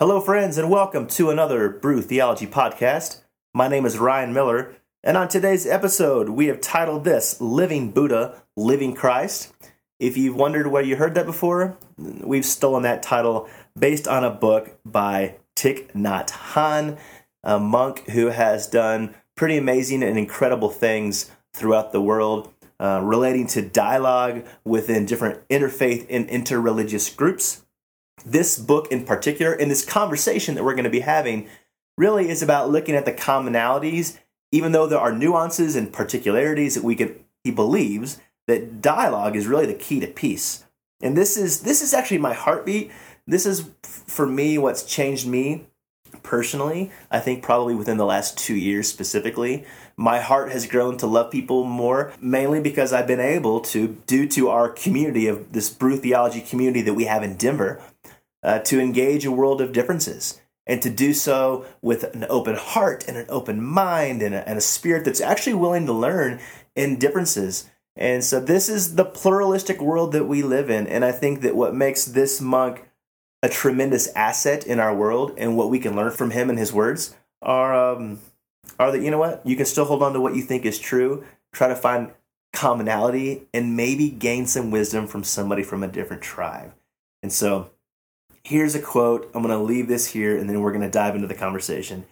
Hello, friends, and welcome to another Brew Theology podcast. My name is Ryan Miller, and on today's episode, we have titled this Living Buddha, Living Christ. If you've wondered where you heard that before, we've stolen that title based on a book by Thich Nhat Hanh, a monk who has done pretty amazing and incredible things throughout the world uh, relating to dialogue within different interfaith and interreligious groups. This book, in particular, and this conversation that we're going to be having, really is about looking at the commonalities, even though there are nuances and particularities that we could, he believes that dialogue is really the key to peace. And this is this is actually my heartbeat. This is for me what's changed me personally. I think probably within the last 2 years specifically, my heart has grown to love people more mainly because I've been able to due to our community of this brew theology community that we have in Denver uh, to engage a world of differences and to do so with an open heart and an open mind and a, and a spirit that's actually willing to learn in differences. And so this is the pluralistic world that we live in. And I think that what makes this monk a tremendous asset in our world and what we can learn from him and his words are um, are that you know what you can still hold on to what you think is true try to find commonality and maybe gain some wisdom from somebody from a different tribe and so here's a quote. I'm going to leave this here and then we're going to dive into the conversation.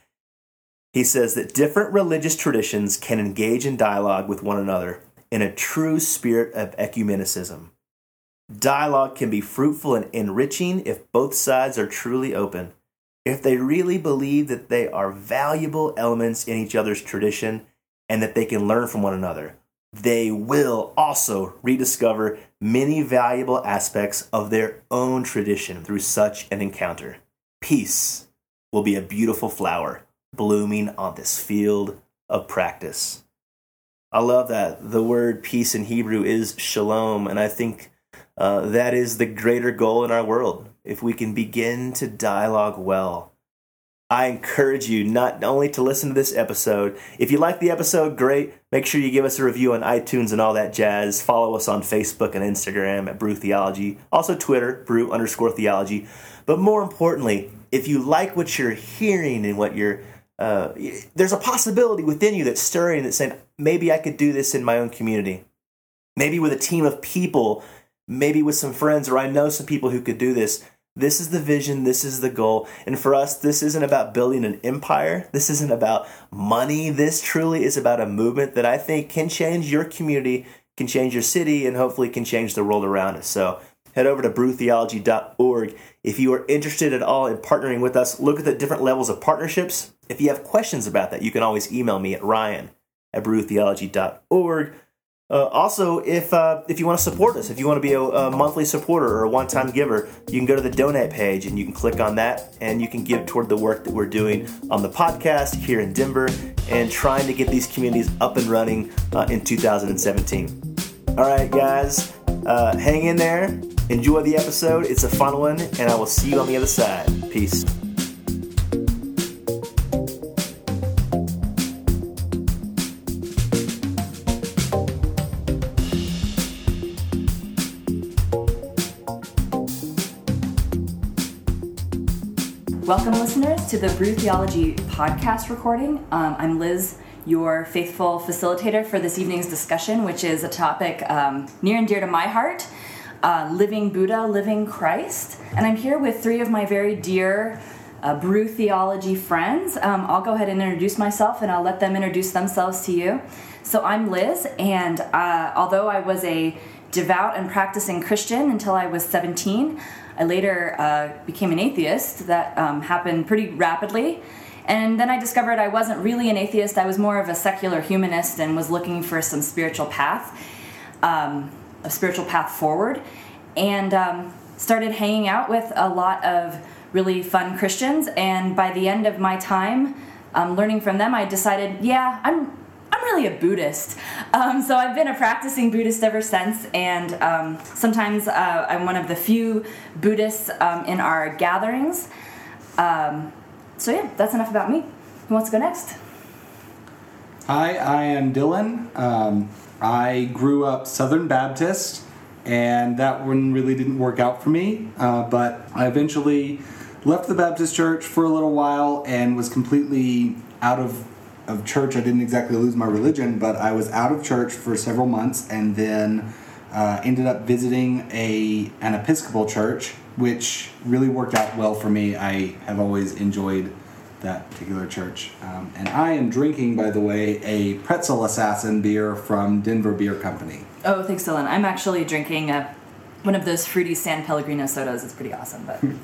He says that different religious traditions can engage in dialogue with one another in a true spirit of ecumenicism. Dialogue can be fruitful and enriching if both sides are truly open. If they really believe that they are valuable elements in each other's tradition and that they can learn from one another, they will also rediscover many valuable aspects of their own tradition through such an encounter. Peace will be a beautiful flower blooming on this field of practice. I love that. The word peace in Hebrew is shalom, and I think uh, that is the greater goal in our world. If we can begin to dialogue well, I encourage you not only to listen to this episode. If you like the episode, great. Make sure you give us a review on iTunes and all that jazz. Follow us on Facebook and Instagram at Brew Theology. Also Twitter, Brew underscore Theology. But more importantly, if you like what you're hearing and what you're uh, there's a possibility within you that's stirring that's saying maybe I could do this in my own community. Maybe with a team of people maybe with some friends, or I know some people who could do this. This is the vision, this is the goal. And for us, this isn't about building an empire, this isn't about money. This truly is about a movement that I think can change your community, can change your city, and hopefully can change the world around us. So head over to brewtheology.org. If you are interested at all in partnering with us, look at the different levels of partnerships. If you have questions about that, you can always email me at ryan at brewtheology.org. Uh, also, if uh, if you want to support us, if you want to be a, a monthly supporter or a one-time giver, you can go to the donate page and you can click on that, and you can give toward the work that we're doing on the podcast here in Denver and trying to get these communities up and running uh, in 2017. All right, guys, uh, hang in there. Enjoy the episode. It's a fun one, and I will see you on the other side. Peace. Welcome, listeners, to the Brew Theology podcast recording. Um, I'm Liz, your faithful facilitator for this evening's discussion, which is a topic um, near and dear to my heart uh, living Buddha, living Christ. And I'm here with three of my very dear uh, Brew Theology friends. Um, I'll go ahead and introduce myself and I'll let them introduce themselves to you. So I'm Liz, and uh, although I was a devout and practicing Christian until I was 17, I later uh, became an atheist. That um, happened pretty rapidly. And then I discovered I wasn't really an atheist. I was more of a secular humanist and was looking for some spiritual path, um, a spiritual path forward. And um, started hanging out with a lot of really fun Christians. And by the end of my time um, learning from them, I decided, yeah, I'm really a Buddhist. Um, so I've been a practicing Buddhist ever since, and um, sometimes uh, I'm one of the few Buddhists um, in our gatherings. Um, so yeah, that's enough about me. Who wants to go next? Hi, I am Dillon. Um, I grew up Southern Baptist, and that one really didn't work out for me. Uh, but I eventually left the Baptist church for a little while and was completely out of of church. I didn't exactly lose my religion, but I was out of church for several months, and then uh, ended up visiting a an Episcopal church, which really worked out well for me. I have always enjoyed that particular church, um, and I am drinking, by the way, a Pretzel Assassin beer from Denver Beer Company. Oh, thanks, Dillon. I'm actually drinking a, one of those fruity San Pellegrino sodas. It's pretty awesome, but.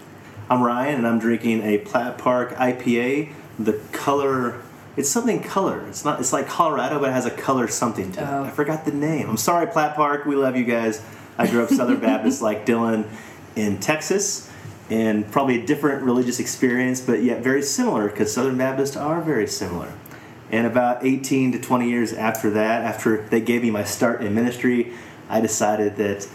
I'm Ryan, and I'm drinking a Platt Park IPA. The color, it's something color. It's not. It's like Colorado, but it has a color something to it. Oh. I forgot the name. I'm sorry, Platt Park. We love you guys. I grew up Southern Baptist like Dillon in Texas, and probably a different religious experience, but yet very similar because Southern Baptists are very similar. And about 18 to 20 years after that, after they gave me my start in ministry, I decided that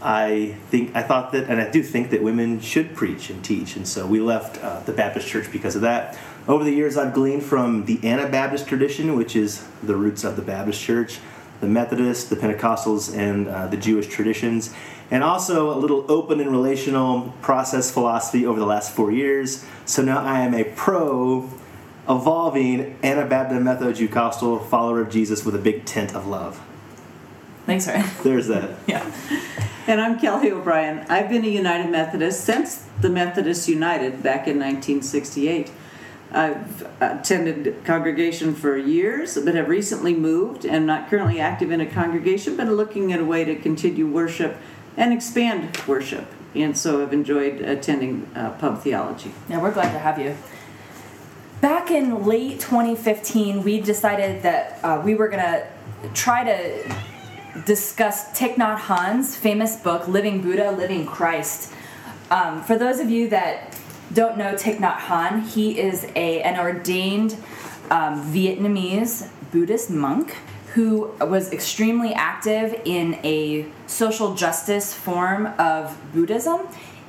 I think I thought that, and I do think that women should preach and teach, and so we left uh, the Baptist church because of that. Over the years, I've gleaned from the Anabaptist tradition, which is the roots of the Baptist church, the Methodist, the Pentecostals, and uh, the Jewish traditions, and also a little open and relational process philosophy over the last four years. So now I am a pro, evolving Anabaptist Methodist Pentecostal follower of Jesus with a big tent of love. Thanks, Ryan. There's that. Yeah. And I'm Kelly O'Brien. I've been a United Methodist since the Methodists United back in 1968. I've attended congregation for years, but have recently moved and not currently active in a congregation, but looking at a way to continue worship and expand worship. And so I've enjoyed attending uh, pub theology. Yeah, we're glad to have you. Back in late 2015, we decided that uh, we were going to try to discuss Thich Nhat Hanh's famous book, Living Buddha, Living Christ. Um, for those of you that don't know Thich Nhat Hanh, he is a, an ordained um, Vietnamese Buddhist monk who was extremely active in a social justice form of Buddhism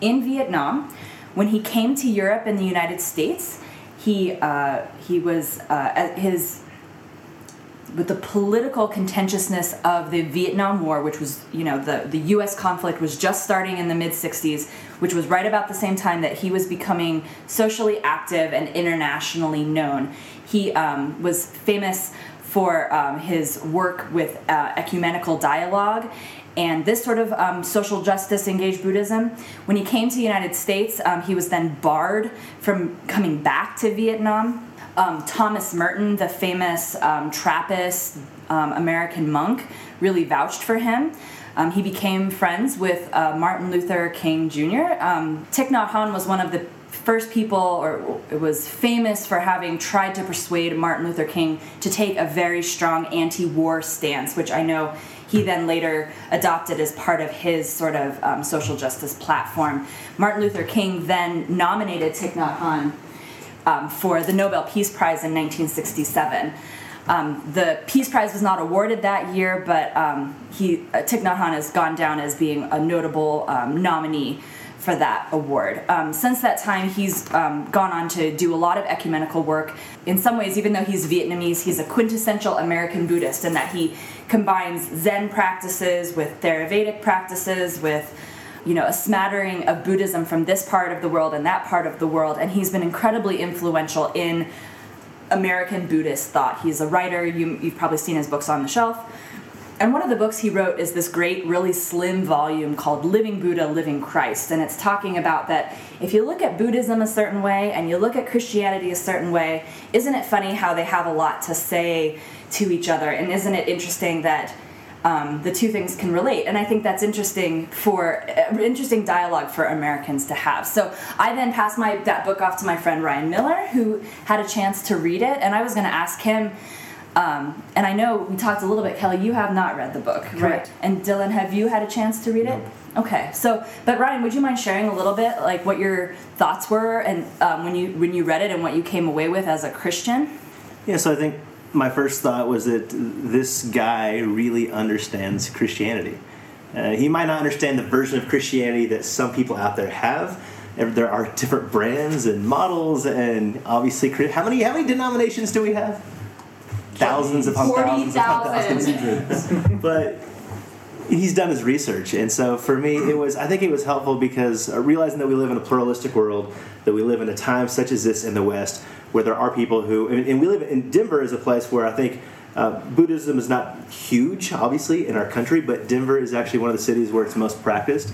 in Vietnam. When he came to Europe and the United States, he uh, he was uh, his with the political contentiousness of the Vietnam War, which was, you know, the, the US conflict was just starting in the mid 60s, which was right about the same time that he was becoming socially active and internationally known. He um, was famous for um, his work with uh, ecumenical dialogue and this sort of um, social justice engaged Buddhism. When he came to the United States, um, he was then barred from coming back to Vietnam. Um, Thomas Merton, the famous um, Trappist um, American monk, really vouched for him. Um, he became friends with uh, Martin Luther King Jr. Um, Thich Nhat Hanh was one of the first people, or it was famous for having tried to persuade Martin Luther King to take a very strong anti-war stance, which I know he then later adopted as part of his sort of um, social justice platform. Martin Luther King then nominated Thich Nhat Hanh um, for the Nobel Peace Prize in 1967. Um, the Peace Prize was not awarded that year, but um, he, uh, Thich Nhat Hanh has gone down as being a notable um, nominee for that award. Um, since that time, he's um, gone on to do a lot of ecumenical work. In some ways, even though he's Vietnamese, he's a quintessential American Buddhist in that he combines Zen practices with Theravadic practices, with you know a smattering of Buddhism from this part of the world and that part of the world, and he's been incredibly influential in American Buddhist thought. He's a writer. You, you've probably seen his books on the shelf. And one of the books he wrote is this great, really slim volume called Living Buddha, Living Christ. And it's talking about that if you look at Buddhism a certain way and you look at Christianity a certain way, isn't it funny how they have a lot to say to each other? And isn't it interesting that um, the two things can relate? And I think that's interesting for uh, interesting dialogue for Americans to have. So I then passed my that book off to my friend Ryan Miller, who had a chance to read it, and I was going to ask him. Um, and I know we talked a little bit, Kelly. You have not read the book, Correct. right? And Dillon, have you had a chance to read it? Okay, so but Ryan, would you mind sharing a little bit, like what your thoughts were, and um, when you when you read it, and what you came away with as a Christian? Yeah, so I think my first thought was that this guy really understands Christianity. Uh, he might not understand the version of Christianity that some people out there have. There- are different brands and models, and obviously, how many how many denominations do we have? Thousands upon thousands upon 40,000. thousands. but he's done his research, and so for me, it was. I think it was helpful because uh, realizing that we live in a pluralistic world, that we live in a time such as this in the West, where there are people who, and, and we live in Denver is a place where I think. Uh, Buddhism is not huge, obviously, in our country, but Denver is actually one of the cities where it's most practiced.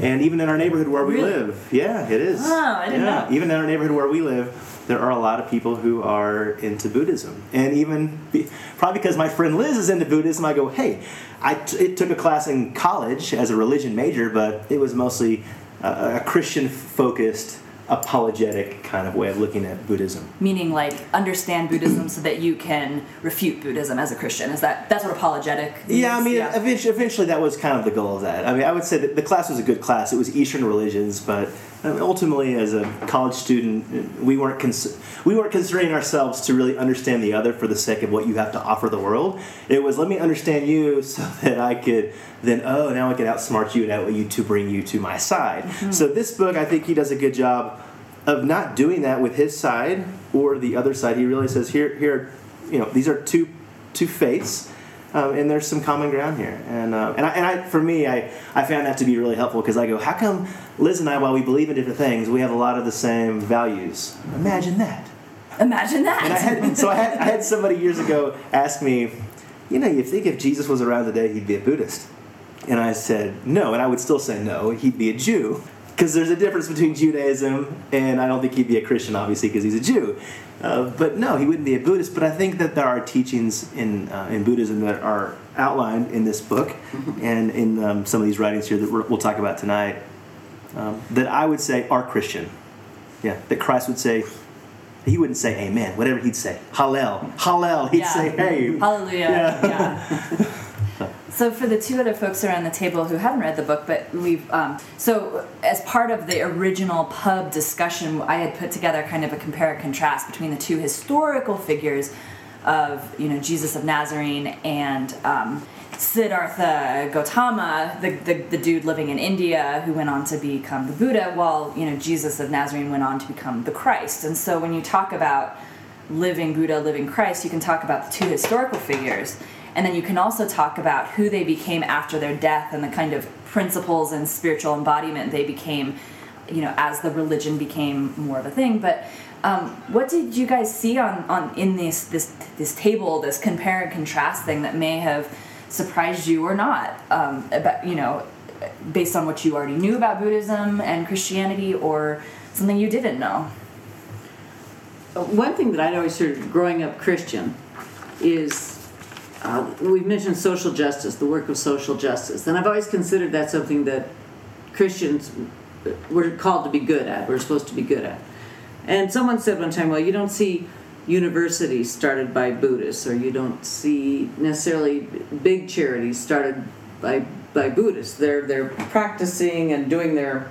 And even in our neighborhood where we Really? live, yeah, it is. Oh, I didn't yeah, know. even in our neighborhood where we live, there are a lot of people who are into Buddhism. And even be, probably because my friend Liz is into Buddhism, I go, hey, I t- it took a class in college as a religion major, but it was mostly a Christian focused, apologetic kind of way of looking at Buddhism. Meaning, like, understand Buddhism so that you can refute Buddhism as a Christian. Is that that's what apologetic? Means? Yeah, I mean, Eventually, eventually that was kind of the goal of that. I mean, I would say that the class was a good class. It was Eastern religions, but ultimately, as a college student, we weren't cons- we weren't considering ourselves to really understand the other for the sake of what you have to offer the world. It was let me understand you so that I could then oh now I can outsmart you and out you to bring you to my side. So this book, I think he does a good job of not doing that with his side or the other side. He really says here here you know these are two two faiths um, and there's some common ground here. And uh, and, I, and I, for me, I, I found that to be really helpful because I go, how come Liz and I, while we believe in different things, we have a lot of the same values? Imagine that. Imagine that. And I had, so I had, I had somebody years ago ask me, you know, you think if Jesus was around today, he'd be a Buddhist? And I said, no, and I would still say no, he'd be a Jew. Because there's a difference between Judaism and I don't think he'd be a Christian, obviously, because he's a Jew. Uh, but no, he wouldn't be a Buddhist. But I think that there are teachings in, uh, in Buddhism that are outlined in this book and in um, some of these writings here that we're, we'll talk about tonight um, that I would say are Christian. Yeah, that Christ would say, he wouldn't say amen, whatever he'd say. Hallel. Hallel. He'd Yeah. say, hey. Hallelujah. Yeah. Yeah. so for the two other folks around the table who haven't read the book, but we've um, so as part of the original pub discussion, I had put together kind of a compare and contrast between the two historical figures of you know Jesus of Nazarene and um, Siddhartha Gautama, the, the, the dude living in India who went on to become the Buddha, while you know Jesus of Nazarene went on to become the Christ. And so when you talk about living Buddha, living Christ, you can talk about the two historical figures. And then you can also talk about who they became after their death and the kind of principles and spiritual embodiment they became, you know, as the religion became more of a thing. But um, what did you guys see on, on in this this this table, this compare and contrast thing that may have surprised you or not? Um, about you know, based on what you already knew about Buddhism and Christianity, or something you didn't know. One thing that I'd always heard growing up Christian is uh, we've mentioned social justice, the work of social justice, and I've always considered that something that Christians were called to be good at, we're supposed to be good at. And someone said one time, well, you don't see universities started by Buddhists, or you don't see necessarily big charities started by by Buddhists. They're they're practicing and doing their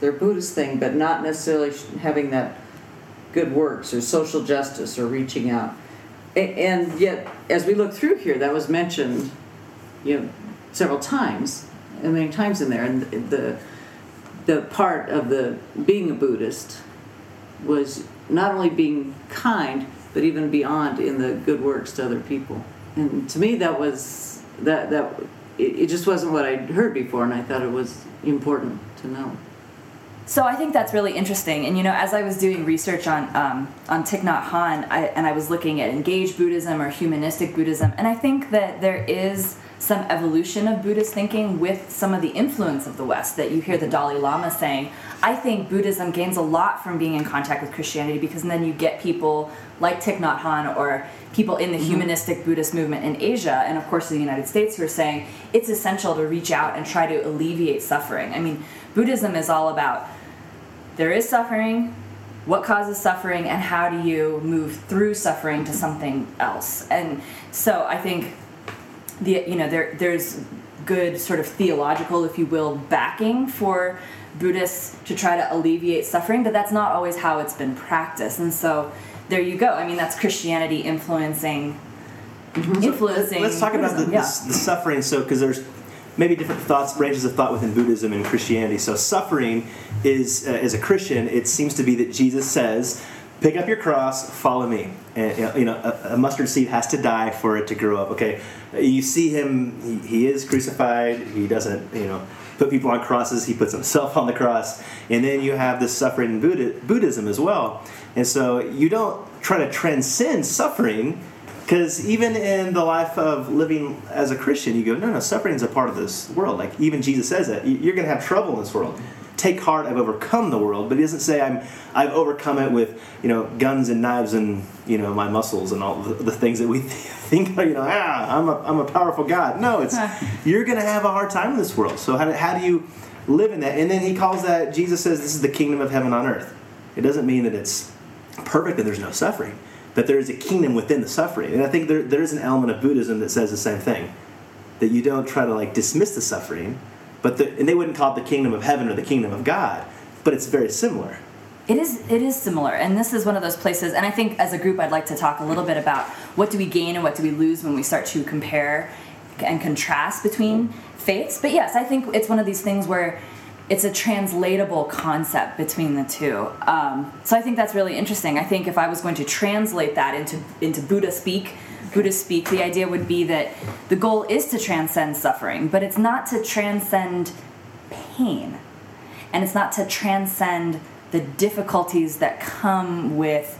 their Buddhist thing, but not necessarily having that good works or social justice or reaching out. And yet, as we look through here, that was mentioned, you know, several times, and many times in there, and the the part of the being a Buddhist was not only being kind, but even beyond in the good works to other people. And to me, that was that that it, it just wasn't what I'd heard before, and I thought it was important to know. So I think that's really interesting. And you know, as I was doing research on um, on Thich Nhat Hanh, I, and I was looking at engaged Buddhism or humanistic Buddhism, and I think that there is some evolution of Buddhist thinking with some of the influence of the West that you hear the Dalai Lama saying. I think Buddhism gains a lot from being in contact with Christianity because then you get people like Thich Nhat Hanh or people in the humanistic Buddhist movement in Asia and of course in the United States who are saying it's essential to reach out and try to alleviate suffering. I mean, Buddhism is all about there is suffering, what causes suffering, and how do you move through suffering to something else. And so I think the you know there there's good sort of theological, if you will, backing for Buddhists to try to alleviate suffering, but that's not always how it's been practiced. And so there you go. I mean, that's Christianity influencing mm-hmm. uh, influencing. So Let's talk about the, yeah. the, the suffering. So, because there's maybe different thoughts, ranges of thought within Buddhism and Christianity. So, suffering is, uh, as a Christian, it seems to be that Jesus says pick up your cross, follow me. And you know, a, a, mustard seed has to die for it to grow up. Okay, you see him; he, he is crucified. He doesn't, you know, put people on crosses. He puts himself on the cross, and then you have this suffering in Buddha, Buddhism as well. And so you don't try to transcend suffering. Because even in the life of living as a Christian, you go, no, no, suffering is a part of this world. Like even Jesus says that you're going to have trouble in this world take heart, I've overcome the world. But he doesn't say I'm I've overcome it with you know guns and knives and you know my muscles and all the, the things that we think are you know ah I'm a I'm a powerful God. No, it's you're gonna have a hard time in this world. So how do, how do you live in that? And then he calls that Jesus says this is the kingdom of heaven on earth. It doesn't mean that it's perfect and there's no suffering, but there is a kingdom within the suffering. And I think there, there is an element of Buddhism that says the same thing. That you don't try to like dismiss the suffering, but the, and they wouldn't call it the kingdom of heaven or the kingdom of God, but it's very similar. It is it is similar, and this is one of those places. And I think as a group, I'd like to talk a little bit about what do we gain and what do we lose when we start to compare and contrast between faiths. But yes, I think it's one of these things where it's a translatable concept between the two. Um, so I think that's really interesting. I think if I was going to translate that into into Buddha speak, Buddha speak, the idea would be that the goal is to transcend suffering, but it's not to transcend pain. And it's not to transcend the difficulties that come with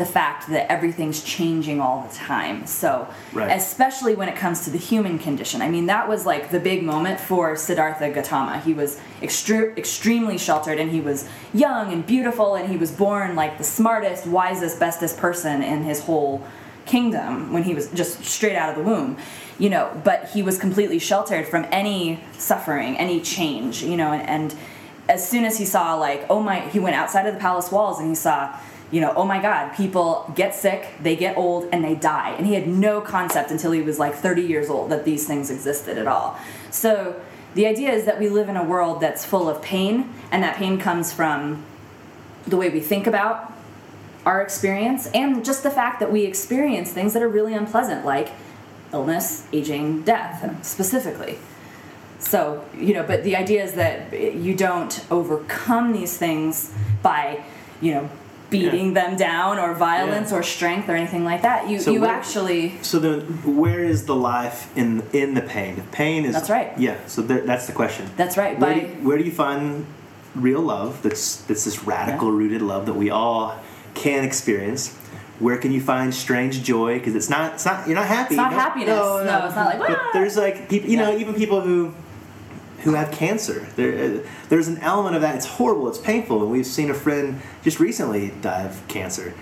the fact that everything's changing all the time. So, right. especially when it comes to the human condition. I mean, that was like the big moment for Siddhartha Gautama. He was extre- extremely sheltered and he was young and beautiful and he was born like the smartest, wisest, bestest person in his whole kingdom when he was just straight out of the womb you know but he was completely sheltered from any suffering any change you know and, and as soon as he saw like oh my he went outside of the palace walls and he saw you know, oh my God, people get sick, they get old, and they die. And he had no concept until he was like 30 years old that these things existed at all. So the idea is that we live in a world that's full of pain, and that pain comes from the way we think about our experience and just the fact that we experience things that are really unpleasant, like illness, aging, death, specifically. So, you know, but the idea is that you don't overcome these things by, you know, beating yeah. them down or violence yeah. or strength or anything like that. You so you where, actually So then where is the life in in the pain? Pain is That's right. Yeah, so there, that's the question. That's right. Where, by, do where do you find real love that's that's this radical yeah. rooted love that we all can experience. Where can you find strange joy? Because it's not, it's not, you're not happy. It's not happiness. No, no, no, it's not like. But there's like people, you know, even people who who have cancer. There, uh, there's an element of that. It's horrible. It's painful, and we've seen a friend just recently die of cancer.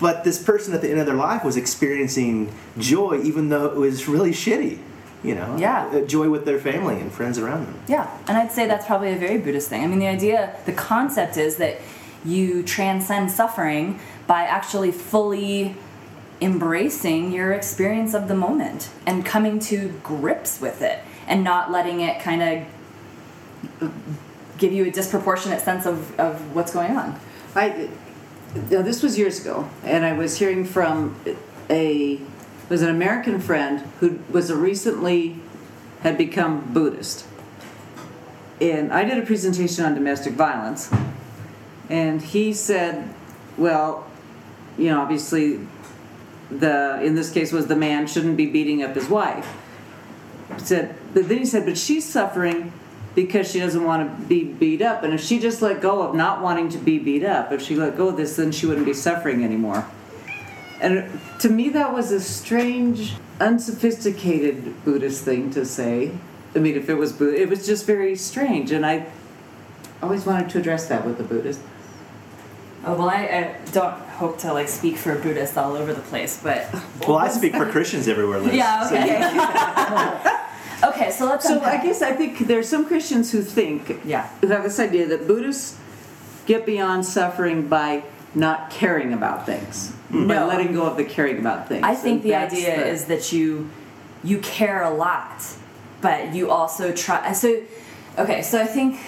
But this person at the end of their life was experiencing joy, even though it was really shitty. You know, yeah, uh, joy with their family and friends around them. Yeah, and I'd say that's probably a very Buddhist thing. I mean, the idea, the concept is that you transcend suffering by actually fully embracing your experience of the moment and coming to grips with it and not letting it kind of give you a disproportionate sense of, of what's going on. I this was years ago, and I was hearing from a was an American friend who was a recently had become Buddhist, and I did a presentation on domestic violence, and he said, well, you know, obviously the in this case was the man shouldn't be beating up his wife. He said, but then he said, but she's suffering because she doesn't want to be beat up, and if she just let go of not wanting to be beat up, if she let go of this, then she wouldn't be suffering anymore. And to me, that was a strange, unsophisticated Buddhist thing to say. I mean, if it was Buddha, it was just very strange, and I always wanted to address that with the Buddhist. Oh well, I, I, don't hope to like speak for Buddhists all over the place, but well, I speak for Christians everywhere. Liz. Yeah. Okay. So okay, so let's. So unpack. I guess I think there's some Christians who think yeah who have this idea that Buddhists get beyond suffering by not caring about things, mm. no. by letting go of the caring about things. I think the idea the, is that you you care a lot, but you also try. So okay, so I think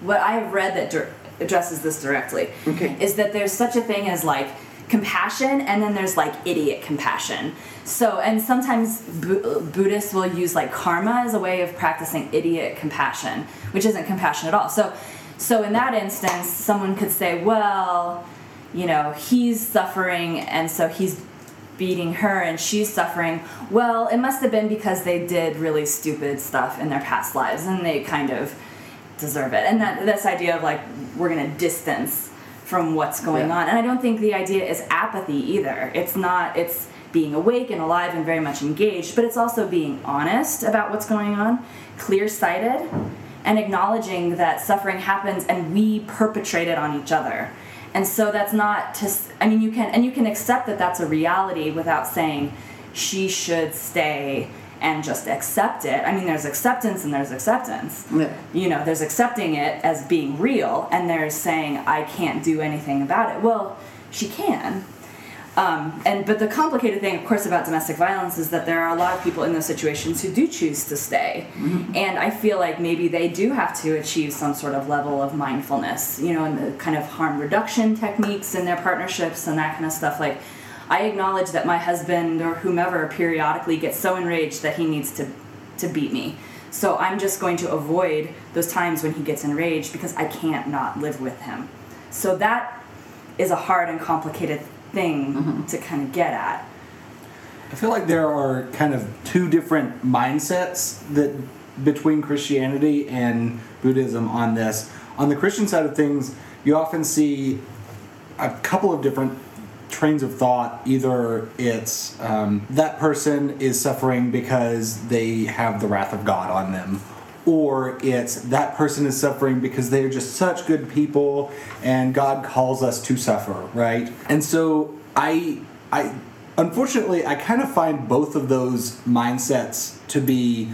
what I have read that addresses this directly. Okay. Is that there's such a thing as like compassion and then there's like idiot compassion. So, and sometimes Bu- Buddhists will use like karma as a way of practicing idiot compassion, which isn't compassion at all. So, so in that instance, someone could say, well, you know, he's suffering and so he's beating her and she's suffering. Well, it must have been because they did really stupid stuff in their past lives and they kind of deserve it. And that this idea of like we're going to distance from what's going Yeah. on. And I don't think the idea is apathy either. It's not it's being awake and alive and very much engaged, but it's also being honest about what's going on, clear-sighted, and acknowledging that suffering happens and we perpetrate it on each other. And so that's not to I mean you can and you can accept that that's a reality without saying she should stay and just accept it. I mean there's acceptance and there's acceptance. Yeah. you know there's accepting it as being real and there's saying i can't do anything about it. Well she can. Um, and but the complicated thing of course about domestic violence is that there are a lot of people in those situations who do choose to stay. And i feel like maybe they do have to achieve some sort of level of mindfulness you know and the kind of harm reduction techniques in their partnerships and that kind of stuff like i acknowledge that my husband or whomever periodically gets so enraged that he needs to to beat me so I'm just going to avoid those times when he gets enraged because I can't not live with him. So that is a hard and complicated thing mm-hmm. to kind of get at. I feel like there are kind of two different mindsets that between Christianity and Buddhism on this. On the Christian side of things, you often see a couple of different trains of thought. Either it's um, that person is suffering because they have the wrath of God on them, or it's that person is suffering because they're just such good people and God calls us to suffer, right? And so I, I, unfortunately, I kind of find both of those mindsets to be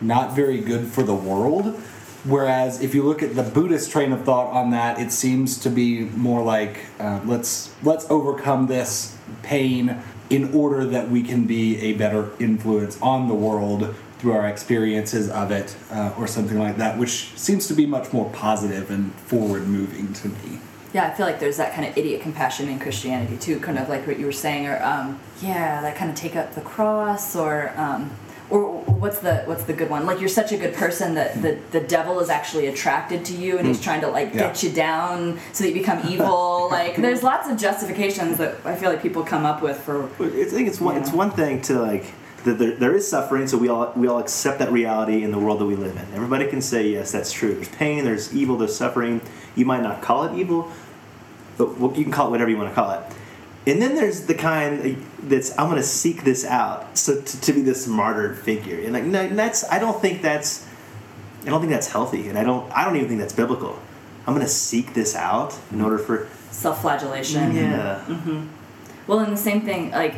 not very good for the world. Whereas if you look at the Buddhist train of thought on that, it seems to be more like uh, let's let's overcome this pain in order that we can be a better influence on the world through our experiences of it, uh, or something like that, which seems to be much more positive and forward moving to me. Yeah, I feel like there's that kind of idiot compassion in Christianity too, kind of like what you were saying, or um, yeah, that kind of take up the cross, or um, or what's the what's the good one? Like you're such a good person that the the devil is actually attracted to you, and he's trying to like Hmm. Yeah. get you down so that you become evil. like there's lots of justifications that I feel like people come up with for I think it's one. It's one thing to like that there, there is suffering, so we all we all accept that reality in the world that we live in. Everybody can say yes, that's true. There's pain, there's evil, there's suffering. You might not call it evil, but you can call it whatever you want to call it. And then there's the kind that's I'm going to seek this out, so to, to be this martyred figure. And like no, that's I don't think that's I don't think that's healthy, and I don't I don't even think that's biblical. I'm going to seek this out in order for self-flagellation. yeah. Well, and the same thing, like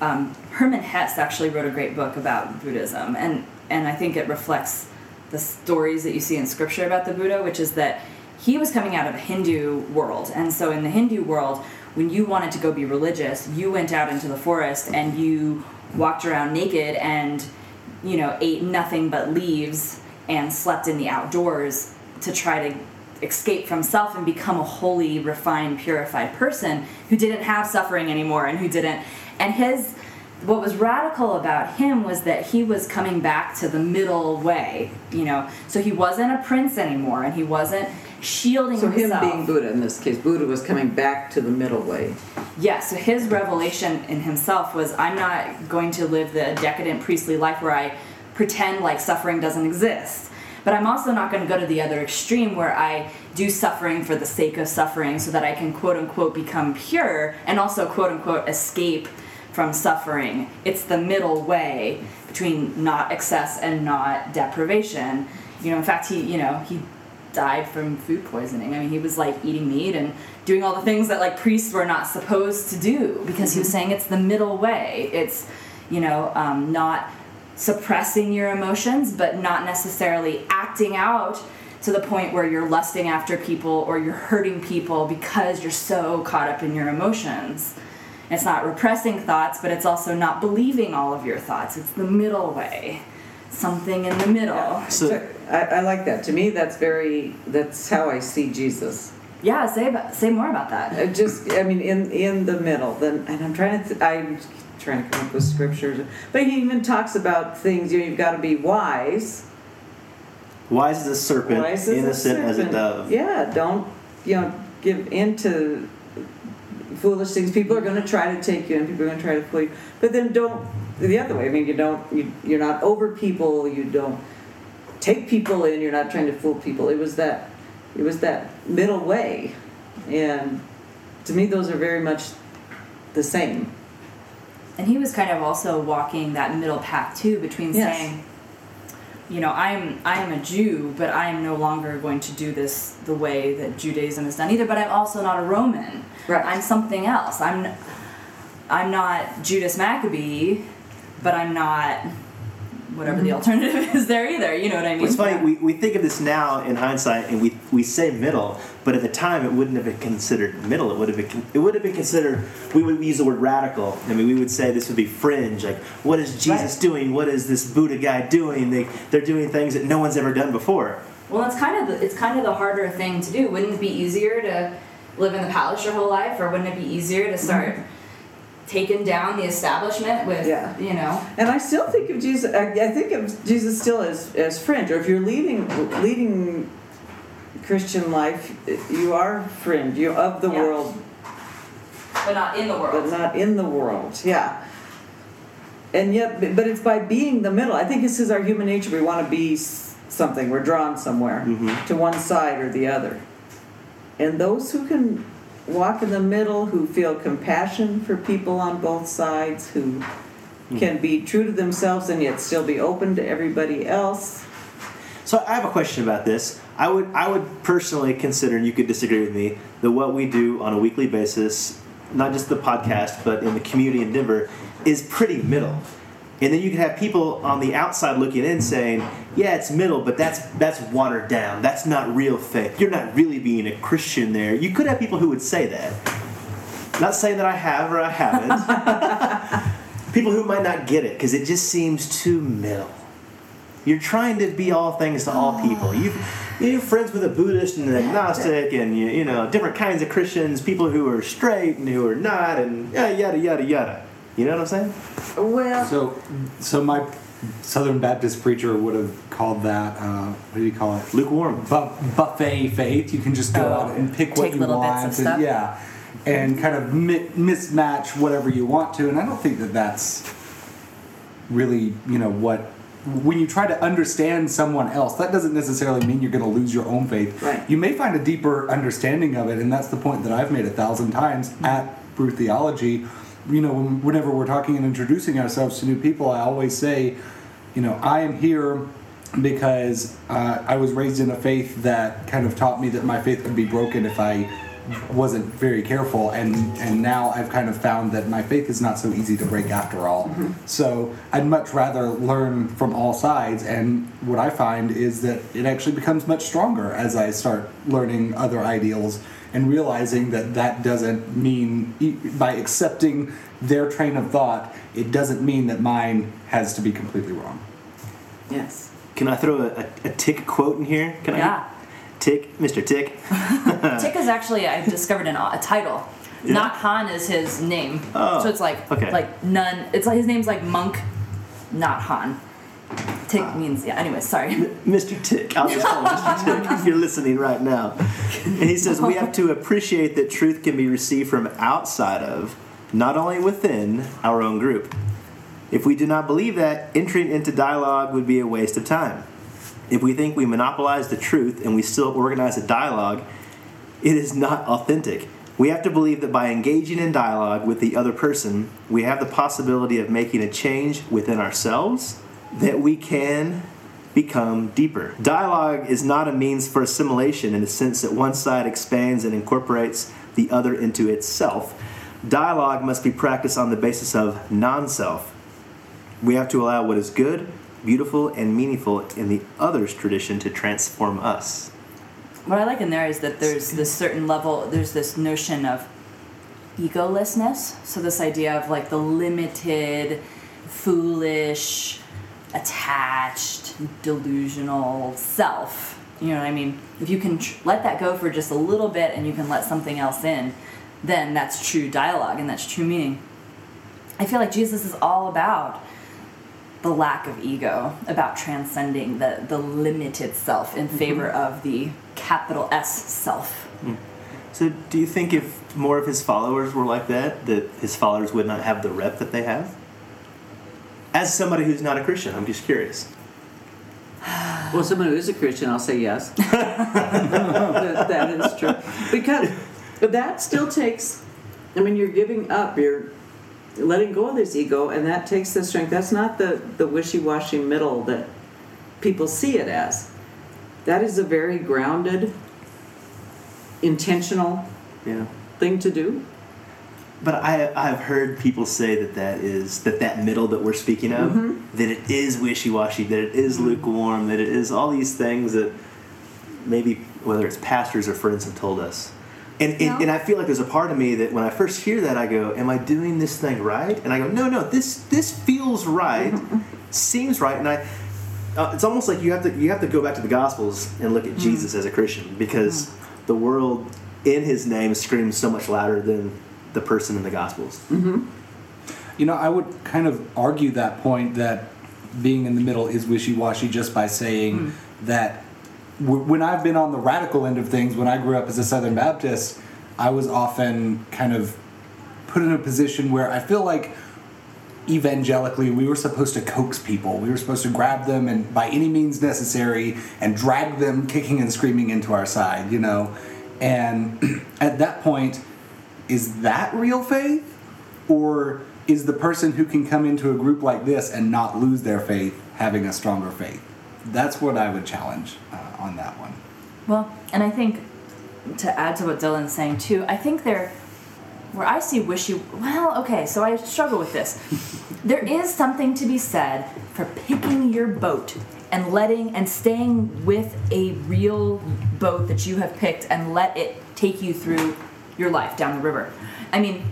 um, Hermann Hesse actually wrote a great book about Buddhism, and and I think it reflects the stories that you see in Scripture about the Buddha, which is that he was coming out of a Hindu world, and so in the Hindu world, when you wanted to go be religious, you went out into the forest and you walked around naked and you know ate nothing but leaves and slept in the outdoors to try to escape from self and become a holy refined purified person who didn't have suffering anymore and who didn't. And his what was radical about him was that he was coming back to the middle way you know. So he wasn't a prince anymore and he wasn't shielding So him being Buddha in this case, Buddha was coming back to the middle way. yeah, so his revelation in himself was I'm not going to live the decadent priestly life where I pretend like suffering doesn't exist. But I'm also not going to go to the other extreme where I do suffering for the sake of suffering so that I can quote unquote become pure and also quote unquote escape from suffering. It's the middle way between not excess and not deprivation. You know, in fact, he, you know, he died from food poisoning. I mean, he was like eating meat and doing all the things that like priests were not supposed to do because he was saying it's the middle way. It's, you know, um, not suppressing your emotions, but not necessarily acting out to the point where you're lusting after people or you're hurting people because you're so caught up in your emotions. It's not repressing thoughts, but it's also not believing all of your thoughts. It's the middle way. Something in the middle. So I, I like that. To me, that's very. That's how I see Jesus. Yeah, say about, say more about that. Uh, Just, I mean, in in the middle. Then, and I'm trying to. Th- I'm trying to come up with scriptures, but he even talks about things. You know, you've got to be wise. wise as a serpent, Wise as a innocent as a dove. Yeah, don't you know give into foolish things. People are going to try to take you, and people are going to try to pull you. But then don't the other way. I mean, you don't. You, you're not over people. You don't take people in. You're not trying to fool people. It was that. It was that middle way, and to me, those are very much the same. And he was kind of also walking that middle path too between Yes. saying, you know, I'm I'm a Jew, but I am no longer going to do this the way that Judaism is done either. But I'm also not a Roman. Right. I'm something else. I'm I'm not Judas Maccabee, but I'm not whatever the mm-hmm. alternative is there either. You know what I mean? It's funny, we, we think of this now in hindsight and we, we say middle, but at the time it wouldn't have been considered middle. It would have been it would have been considered we would use the word radical. I mean we would say this would be fringe. Like what is Jesus Right. doing? What is this Buddha guy doing? They they're doing things that no one's ever done before. Well, it's kind of the, it's kind of the harder thing to do. Wouldn't it be easier to live in the palace your whole life, or wouldn't it be easier to start mm-hmm. Taking down the establishment with Yeah. you know? And I still think of Jesus. I, I think of Jesus still as as fringe. Or if you're leading leading Christian life, you are fringe. You're of the Yeah. world, But not in the world. but not in the world. Yeah. And yet, but it's by being the middle. I think this is our human nature. We want to be something. We're drawn somewhere mm-hmm. to one side or the other. And those who can walk in the middle, who feel compassion for people on both sides, who hmm. can be true to themselves and yet still be open to everybody else. So I have a question about this. I would I would personally consider, and you could disagree with me, that what we do on a weekly basis, not just the podcast, but in the community in Denver, is pretty middle. And then you can have people on the outside looking in saying, "Yeah, it's middle, but that's that's watered down. That's not real faith. You're not really being a Christian there." You could have people who would say that. Not saying that I have or I haven't. people who might not get it because it just seems too middle. You're trying to be all things to all people. You've, you're friends with a Buddhist and an agnostic, and you, you know different kinds of Christians, people who are straight and who are not, and yada yada yada yada. You know what I'm saying? Well, So, so my Southern Baptist preacher would have called that. Uh, what do you call it? Lukewarm. Bu- buffet faith. You can just go Oh. out and pick what you little bits want, of and, yeah, and kind of mi- mismatch whatever you want to. And I don't think that that's really, you know, what. When you try to understand someone else, that doesn't necessarily mean you're going to lose your own faith. Right. You may find a deeper understanding of it, and that's the point that I've made a thousand times at Brew Theology. You know, whenever we're talking and introducing ourselves to new people, I always say, you know, I am here because uh, I was raised in a faith that kind of taught me that my faith could be broken if I wasn't very careful, and and now I've kind of found that my faith is not so easy to break after all. So I'd much rather learn from all sides, and what I find is that it actually becomes much stronger as I start learning other ideals and realizing that that doesn't mean e, by accepting their train of thought, it doesn't mean that mine has to be completely wrong. yes. Can I throw a, a, a Thich quote in here? Can I? Yeah. Thich, Mr. Thich. Thich is actually I've discovered an, a title. Yeah. Nhat Hanh is his name. Oh, so it's like okay. like none. It's like his name's like Monk, Nhat Hanh. Thich Ah. means yeah. Anyway, sorry. Mr. Thich. I'll just call him Mr. Thich if you're listening right now. And he says we have to appreciate that truth can be received from outside of, not only within, our own group. If we do not believe that, entering into dialogue would be a waste of time. If we think we monopolize the truth and we still organize a dialogue, it is not authentic. We have to believe that by engaging in dialogue with the other person, we have the possibility of making a change within ourselves that we can become deeper. Dialogue is not a means for assimilation in the sense that one side expands and incorporates the other into itself. Dialogue must be practiced on the basis of non self. We have to allow what is good, beautiful, and meaningful in the other's tradition to transform us. What I like in there is that there's this certain level. There's this notion of egolessness. So this idea of like the limited, foolish, attached, delusional self. You know what I mean? If you can tr- let that go for just a little bit and you can let something else in, then that's true dialogue and that's true meaning. I feel like Jesus is all about the lack of ego, about transcending the, the limited self in mm-hmm. favor of the capital S self. Mm. So, do you think if more of his followers were like that, that his followers would not have the rep that they have? As somebody who's not a Christian, I'm just curious. Well, someone who is a Christian, I'll say yes. that, that is true. Because that still takes, I mean, you're giving up, you're letting go of this ego, and that takes the strength. That's not the, the wishy washy middle that people see it as. That is a very grounded, intentional Yeah. thing to do. But I, I've heard people say that that is that that middle that we're speaking of, mm-hmm. that it is wishy-washy, that it is mm-hmm. lukewarm, that it is all these things that maybe whether it's pastors or friends have told us. And, and, No. and I feel like there's a part of me that when I first hear that, I go, "Am I doing this thing right?" And I go, "No, no, this this feels right, mm-hmm. seems right." And I, uh, it's almost like you have to you have to go back to the Gospels and look at mm. Jesus as a Christian because mm. the world in His name screams so much louder than the person in the Gospels. Mm-hmm. You know, I would kind of argue that point that being in the middle is wishy washy just by saying mm. that w- when I've been on the radical end of things, when I grew up as a Southern Baptist, I was often kind of put in a position where I feel like evangelically we were supposed to coax people. We were supposed to grab them and by any means necessary and drag them kicking and screaming into our side you know? And at that point is that real faith? Or is the person who can come into a group like this and not lose their faith having a stronger faith? That's what i would challenge uh, on that one. Well, and I think to add to what Dillon's saying too, I think there, where I see wishy, well, okay, so I struggle with this. there is something to be said for picking your boat and letting and staying with a real boat that you have picked and let it take you through your life down the river. I mean,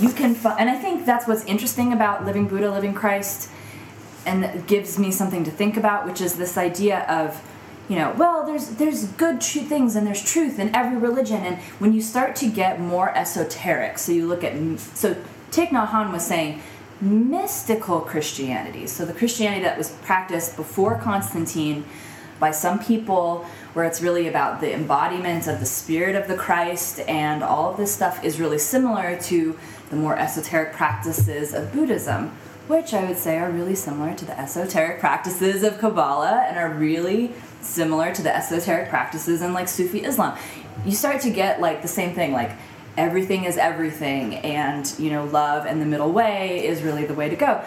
you can, and I think that's what's interesting about living Buddha, living Christ, and gives me something to think about, which is this idea of, you know, well, there's there's good true things and there's truth in every religion, and when you start to get more esoteric, so you look at so Thich Nhat Hanh was saying mystical Christianity, so the Christianity that was practiced before Constantine by some people, where it's really about the embodiment of the spirit of the Christ, and all of this stuff is really similar to the more esoteric practices of Buddhism which I would say are really similar to the esoteric practices of Kabbalah and are really similar to the esoteric practices in like Sufi Islam. You start to get like the same thing, like everything is everything, and you know, love and the middle way is really the way to go.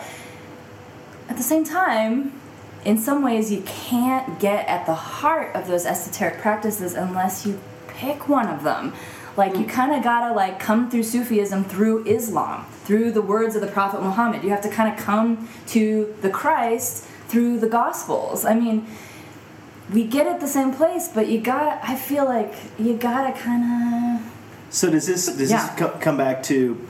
At the same time, in some ways, you can't get at the heart of those esoteric practices unless you pick one of them. Like you mm. kind of gotta like come through Sufism through Islam, through the words of the Prophet Muhammad. You have to kind of come to the Christ through the Gospels. I mean, we get at the same place, but you got. I feel like you gotta kind of. So does this does Yeah. this come back to you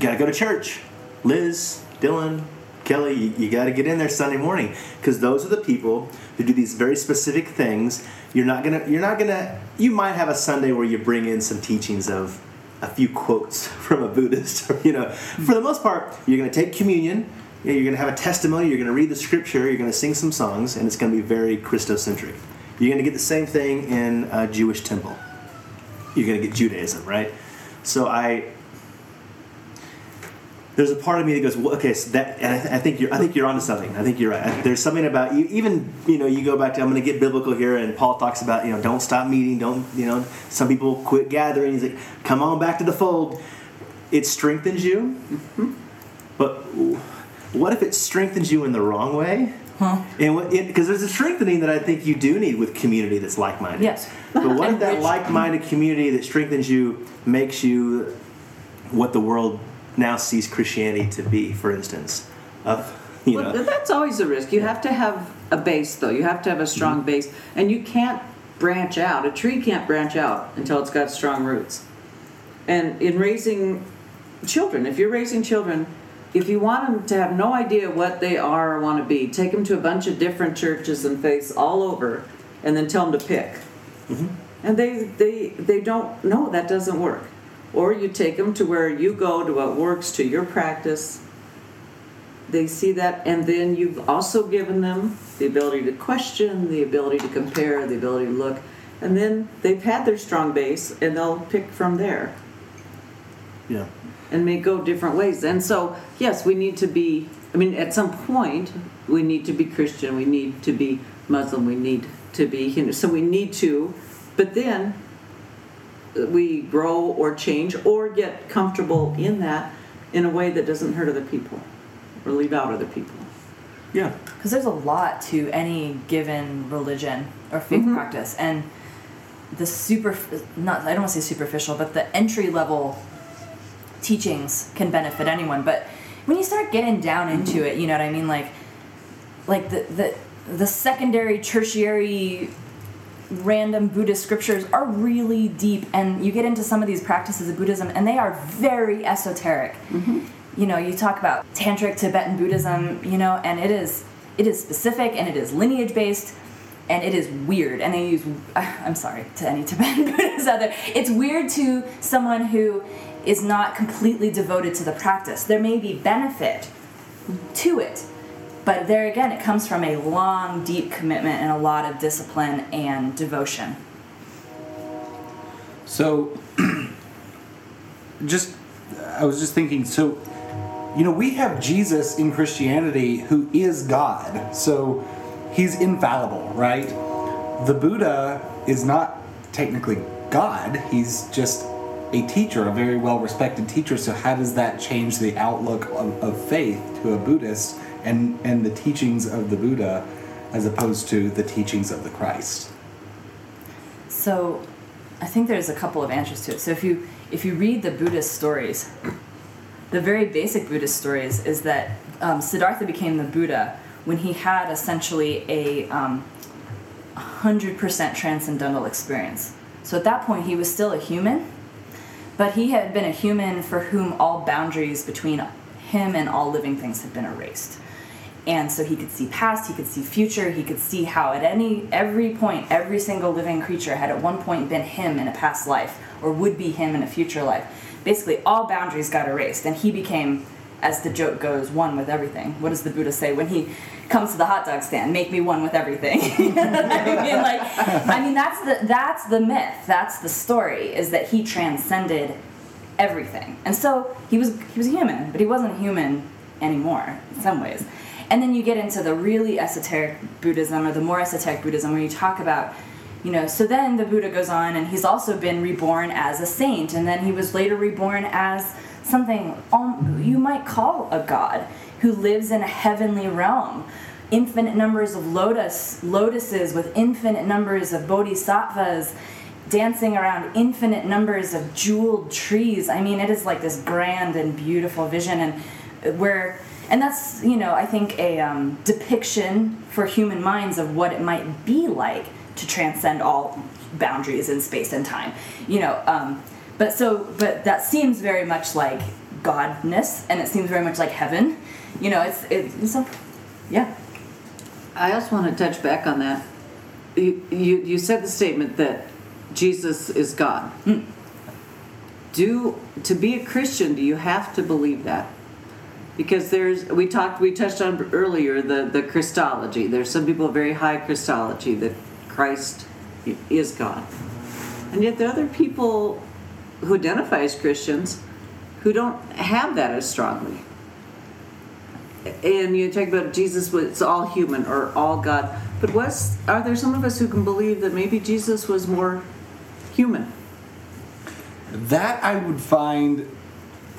gotta go to church? Liz, Dillon, Kelly, you, you got to get in there Sunday morning because those are the people who do these very specific things. You're not gonna. You're not gonna. You might have a Sunday where you bring in some teachings of a few quotes from a Buddhist. You know, for the most part, you're gonna take communion. You're gonna have a testimony. You're gonna read the scripture. You're gonna sing some songs, and it's gonna be very Christocentric. You're gonna get the same thing in a Jewish temple you're to get Judaism, right? So I there's a part of me that goes, well, okay, so that, and I, th- I think you're, I think you're onto something. I think you're right. There's something about you, even you know, you go back to, I'm going to get biblical here, and Paul talks about, you know, don't stop meeting, don't, you know, some people quit gathering. He's like, come on back to the fold. It strengthens you, but what if it strengthens you in the wrong way? And because there's a strengthening that I think you do need with community that's like-minded. Yes. But what if that like-minded community that strengthens you makes you what the world now sees Christianity to be? For instance, of you Well, know, that's always a risk. You have to have a base, though. You have to have a strong Mm-hmm. base, and you can't branch out. A tree can't branch out until it's got strong roots. And in raising children, if you're raising children, if you want them to have no idea what they are or want to be, take them to a bunch of different churches and faiths all over, and then tell them to pick. Mm-hmm. And they they they don't know that doesn't work. Or you take them to where you go to what works to your practice. They see that, and then you've also given them the ability to question, the ability to compare, the ability to look, and then they've had their strong base, and they'll pick from there Yeah. and may go different ways. And so, yes, we need to be. I mean, at some point, we need to be Christian. We need to be Muslim. We need to be Hindu. So we need to, but then we grow or change or get comfortable in that in a way that doesn't hurt other people or leave out other people. Yeah. because there's a lot to any given religion or faith mm-hmm. practice and the super not i don't want to say superficial but the entry level teachings can benefit anyone but when you start getting down mm-hmm. into it you know what i mean like like the the the secondary tertiary random buddhist scriptures are really deep and you get into some of these practices of buddhism and they are very esoteric. Mm-hmm. You know you talk about tantric tibetan buddhism you know and it is it is specific and it is lineage based and it is weird and they use i'm sorry to any tibetan buddhists out there. It's weird to someone who is not completely devoted to the practice. There may be benefit to it but there again it comes from a long deep commitment and a lot of discipline and devotion So, just I was just thinking. So, you know, we have Jesus in Christianity who is God. So, he's infallible, right? The Buddha is not technically God. He's just a teacher, a very well respected teacher. So, how does that change the outlook of, of faith to a Buddhist and and the teachings of the Buddha as opposed to the teachings of the Christ? So, I think there's a couple of answers to it. So if you if you read the Buddhist stories, the very basic Buddhist stories is that um, Siddhartha became the Buddha when he had essentially a um, 100% transcendental experience. So at that point, he was still a human, but he had been a human for whom all boundaries between him and all living things had been erased and so he could see past he could see future he could see how at any every point every single living creature had at one point been him in a past life or would be him in a future life. Basically all boundaries got erased and he became as the joke goes one with everything. What does the buddha say when he comes to the hot dog stand? Make me one with everything. I mean? Like i mean that's the that's the myth. That's the story is that he transcended everything. And so he was he was human but he wasn't human anymore in some ways and then you get into the really esoteric Buddhism or the more esoteric Buddhism where you talk about, you know, so then the Buddha goes on and he's also been reborn as a saint and then he was later reborn as something um, you might call a god who lives in a heavenly realm. Infinite numbers of lotus lotuses with infinite numbers of bodhisattvas dancing around infinite numbers of jeweled trees. I mean, it is like this grand and beautiful vision and where and that's you know i think a um, depiction for human minds of what it might be like to transcend all boundaries in space and time you know um, but so but that seems very much like godness and it seems very much like heaven you know it's it's so yeah I also want to touch back on that. You, you, you said the statement that Jesus is God. Do to be a Christian, do you have to believe that? Because there's we talked we touched on earlier the the Christology. There's some people very high Christology that Christ is God, and yet there are other people who identify as Christians who don't have that as strongly and you talk about Jesus was all human or all God, but was are there some of us who can believe that maybe Jesus was more human? That I would find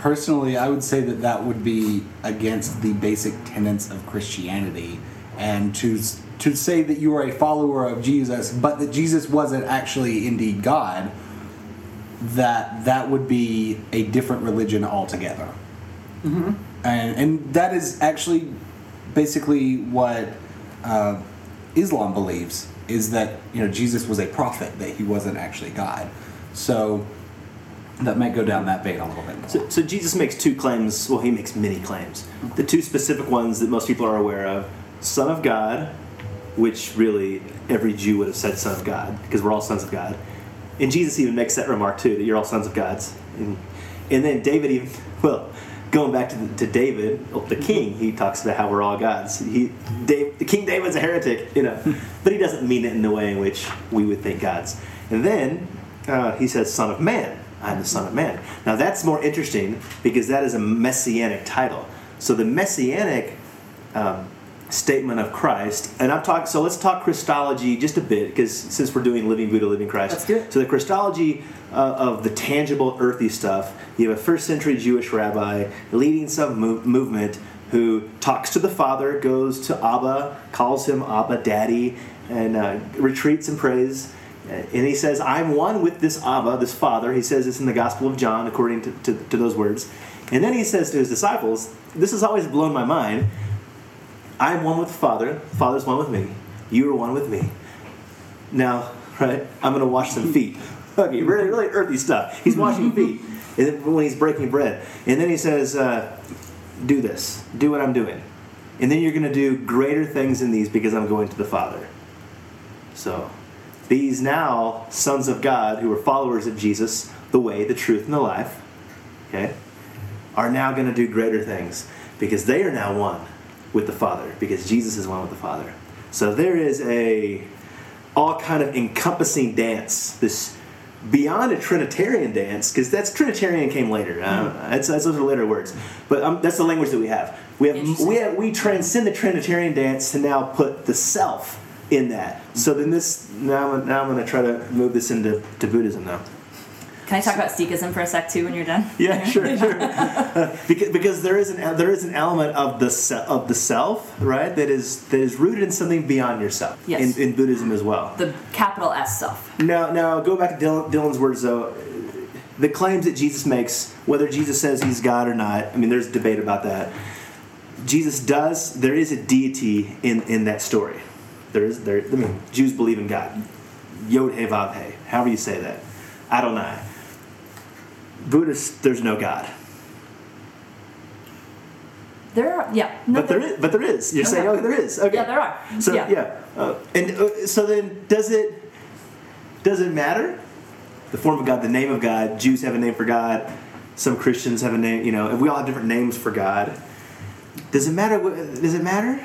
personally, I would say that that would be against the basic tenets of Christianity, and to to say that you are a follower of Jesus, but that Jesus wasn't actually indeed God. That that would be a different religion altogether, and and that is actually basically what uh, Islam believes is that you know Jesus was a prophet, that he wasn't actually God. So that might go down that vein a little bit. So, so Jesus makes two claims. Well, he makes many claims. The two specific ones that most people are aware of: Son of God, which really every Jew would have said Son of God because we're all sons of God. And Jesus even makes that remark too that you're all sons of gods. And, and then David even well. Going back to, the, to David, the king, he talks about how we're all gods. He, Dave, King David's a heretic, you know, but he doesn't mean it in the way in which we would think gods. And then uh, he says, Son of Man. I'm the Son of Man. Now that's more interesting because that is a messianic title. So the messianic um, statement of Christ, and I'm talking. So let's talk Christology just a bit because since we're doing living Buddha, living Christ. Let's do it. So the Christology uh, of the tangible, earthy stuff. You have a first century Jewish rabbi leading some mov- movement who talks to the Father, goes to Abba, calls him Abba, Daddy, and uh, retreats and prays. And he says, I'm one with this Abba, this Father. He says this in the Gospel of John, according to, to, to those words. And then he says to his disciples, This has always blown my mind. I'm one with the Father, the Father's one with me. You are one with me. Now, right, I'm going to wash some feet. Okay, really, really earthy stuff. He's washing feet and then when he's breaking bread. And then he says, uh, Do this, do what I'm doing. And then you're going to do greater things than these because I'm going to the Father. So, these now sons of God who are followers of Jesus, the way, the truth, and the life, okay, are now going to do greater things because they are now one with the Father because Jesus is one with the Father. So there is a all kind of encompassing dance, this beyond a Trinitarian dance, because that's Trinitarian came later. Uh, that's, that's those are later words, but um, that's the language that we have. We have we have we transcend the Trinitarian dance to now put the self in that. So then this now I'm, now I'm going to try to move this into to Buddhism now. Can I talk about Sikhism for a sec too when you're done? Yeah, sure, sure. Uh, because, because there is an there is an element of the se- of the self, right? That is that is rooted in something beyond yourself. Yes. In, in Buddhism as well. The capital S self. Now, now go back to Dillon, Dillon's words though. The claims that Jesus makes, whether Jesus says he's God or not, I mean, there's debate about that. Jesus does. There is a deity in in that story. There is there. I mean, Jews believe in God. Yod He Vav He. However you say that. Adonai. Buddhists, there's no God. There are, yeah. No, But there is. But there is. You're Okay. saying, oh, there is. Okay. Yeah, there are. So Yeah. yeah, Uh, and uh, so then does it does it matter? The form of God, the name of God. Jews have a name for God. Some Christians have a name. You know, and we all have different names for God. Does it matter? Does it matter?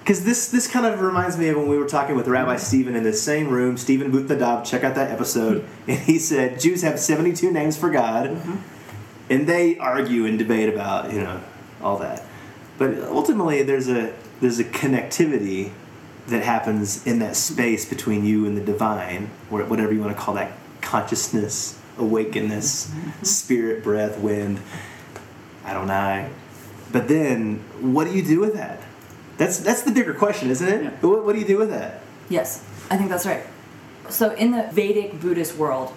Because this this kind of reminds me of when we were talking with Rabbi Stephen in the same room. Stephen Booth Nadav, check out that episode, mm-hmm. and he said Jews have seventy two names for God, mm-hmm. and they argue and debate about you know all that. But ultimately, there's a there's a connectivity that happens in that space between you and the divine, or whatever you want to call that consciousness, awakenness, mm-hmm. spirit, breath, wind. I don't know. But then, what do you do with that? That's that's the bigger question, isn't it? Yeah. What, what do you do with that? Yes, I think that's right. So, in the Vedic Buddhist world,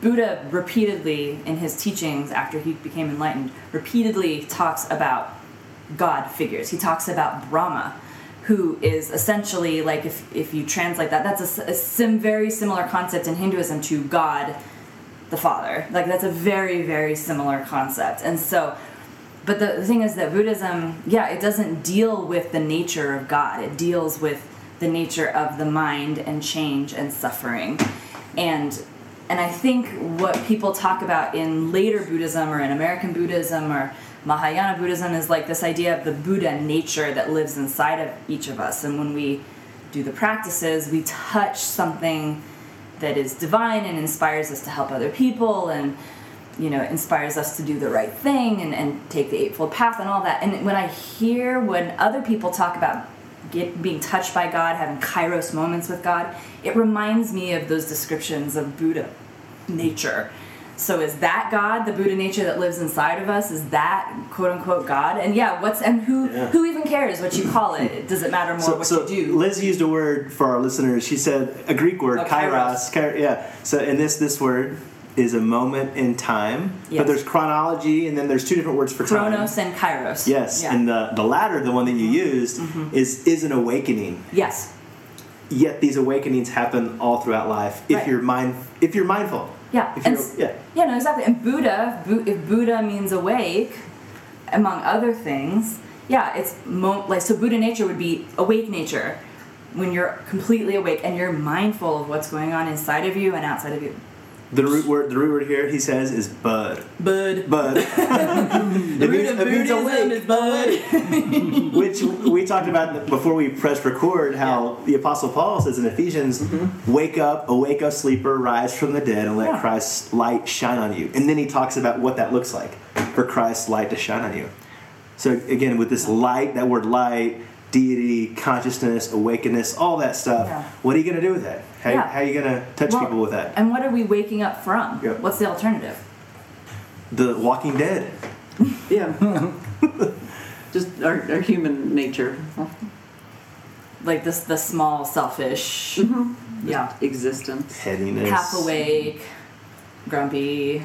Buddha repeatedly, in his teachings after he became enlightened, repeatedly talks about God figures. He talks about Brahma, who is essentially like, if, if you translate that, that's a sim, very similar concept in Hinduism to God the Father. Like, that's a very, very similar concept. And so, but the, thing is that Buddhism, yeah, it doesn't deal with the nature of God. It deals with the nature of the mind and change and suffering. And and I think what people talk about in later Buddhism or in American Buddhism or Mahayana Buddhism is like this idea of the Buddha nature that lives inside of each of us. And when we do the practices, we touch something that is divine and inspires us to help other people and you know inspires us to do the right thing and, and take the eightfold path and all that and when i hear when other people talk about get, being touched by god having kairos moments with god it reminds me of those descriptions of buddha nature so is that god the buddha nature that lives inside of us is that quote unquote god and yeah what's and who Yeah. who even cares what you call it does it matter more So, what so you do Liz used a word for our listeners. She said a Greek word, Oh, kairos. Kai- yeah. So, and this this word is a moment in time. Yes. But there's chronology, and then there's two different words for time. chronos and kairos Yes, yeah. Mm-hmm. and the the latter, the one that you used, is is an awakening. yes Yet these awakenings happen all throughout life if Right. you're mind if you're mindful. Yeah, If and yeah. yeah, no, exactly. And Buddha, Bu- if Buddha means awake, among other things, yeah, it's mo- like so. Buddha nature would be awake nature, when you're completely awake and you're mindful of what's going on inside of you and outside of you. The root word, the root word here, he says, is bud. Bud. Bud. The root of it means awake. is bud. Which we talked about before we pressed record how the Apostle Paul says in Ephesians, mm-hmm. wake up, awake, O sleeper, rise from the dead, and let Yeah. Christ's light shine on you. And then he talks about what that looks like for Christ's light to shine on you. So again, with this light, that word light, deity, consciousness, awakeness, all that stuff, Yeah. what are you going to do with that? How, Yeah. how are you going to touch Well, people with that? And what are we waking up from? Yeah. What's the alternative? The Walking Dead. Yeah. Just our, our human nature, Like this, the small, selfish, mm-hmm. yeah, existence. Headiness. half awake, grumpy.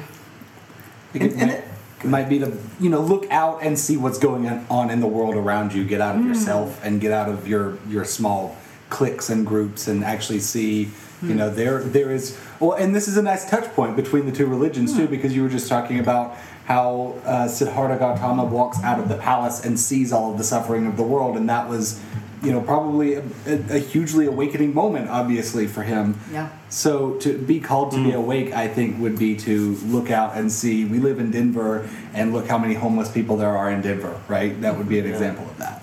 It, And- and might, it might be to you know look out and see what's going on in the world around you. Get out of mm. yourself and get out of your your small cliques and groups and actually see you hmm. know there there is well and this is a nice touch point between the two religions too hmm. because you were just talking about how uh, Siddhartha Gautama walks out of the palace and sees all of the suffering of the world and that was you know probably a, a, a hugely awakening moment obviously for him Yeah. so to be called to be hmm. awake, I think, would be to look out and see. We live in Denver, and look how many homeless people there are in Denver. Right? That would be an example of that.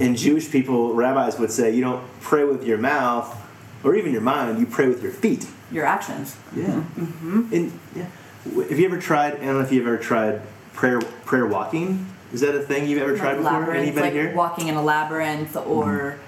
In Jewish people, rabbis would say you don't pray with your mouth or even your mind, you pray with your feet. Your actions. Yeah. Mm-hmm. Mm-hmm. And yeah. Have you ever tried? I don't know if you've ever tried prayer prayer walking. Is that a thing you've ever tried before? Anybody like here? walking in a labyrinth mm-hmm. or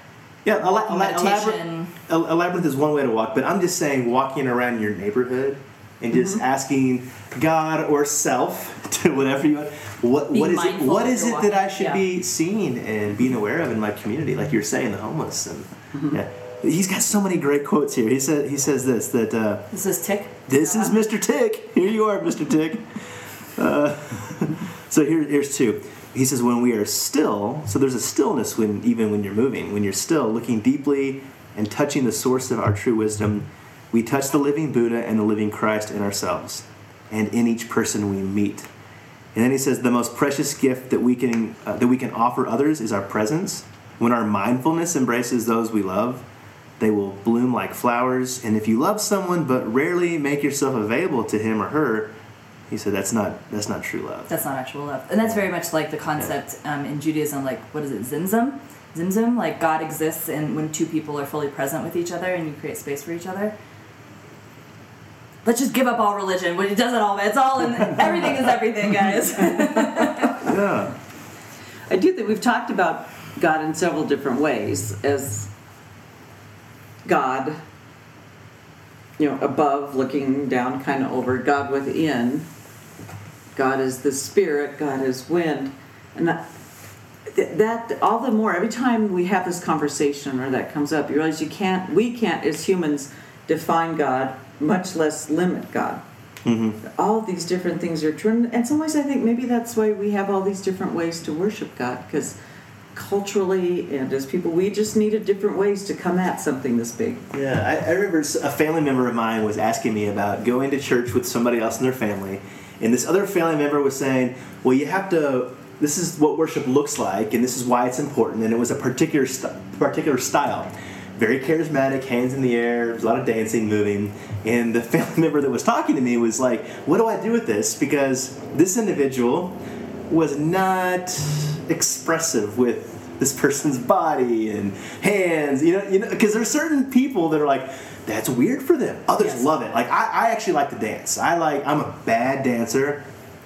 yeah, a, la- a, la- a, labyrinth, a, a labyrinth is one way to walk, but I'm just saying walking around your neighborhood and just Mm-hmm. asking God or self to whatever you want. What what is it? What is it that I should yeah. be seeing and being aware of in my community? Like you're saying, the homeless and Mm-hmm. yeah. He's got so many great quotes here. He said he says this that. Uh, this is Thich. This is Mr. Thich. Here you are, Mr. Thich. Uh, so here, here's two. He says, when we are still, so there's a stillness when even when you're moving, when you're still looking deeply and touching the source of our true wisdom, we touch the living Buddha and the living Christ in ourselves and in each person we meet. And then he says, the most precious gift that we can uh, that we can offer others is our presence. When our mindfulness embraces those we love, they will bloom like flowers. And if you love someone but rarely make yourself available to him or her, he said that's not that's not true love. That's not actual love, and that's very much like the concept um, in Judaism. Like, what is it, Tzimtzum? Tzimtzum, like God exists, and when two people are fully present with each other, and you create space for each other. Let's just give up all religion. When it does it all, it's all in. Everything is everything, guys. Yeah. I do think we've talked about God in several different ways as God, you know, above, looking down, kind of over, God within. God is the spirit, God is wind. And that, that, all the more, every time we have this conversation or that comes up, you realize you can't, we can't as humans define God, much less limit God mm-hmm. all of these different things are true. And in some ways, I think maybe that's why we have all these different ways to worship God, because culturally and as people, we just needed different ways to come at something this big. Yeah, I, I remember a family member of mine was asking me about going to church with somebody else in their family, and this other family member was saying, "Well, you have to. This is what worship looks like, and this is why it's important." And it was a particular st- particular style, very charismatic, hands in the air, there's a lot of dancing, moving. And the family member that was talking to me was like, "What do I do with this?" Because this individual was not expressive with this person's body and hands you know you know because there's certain people that are like that's weird for them others Yes. love it like I, I actually like to dance i like i'm a bad dancer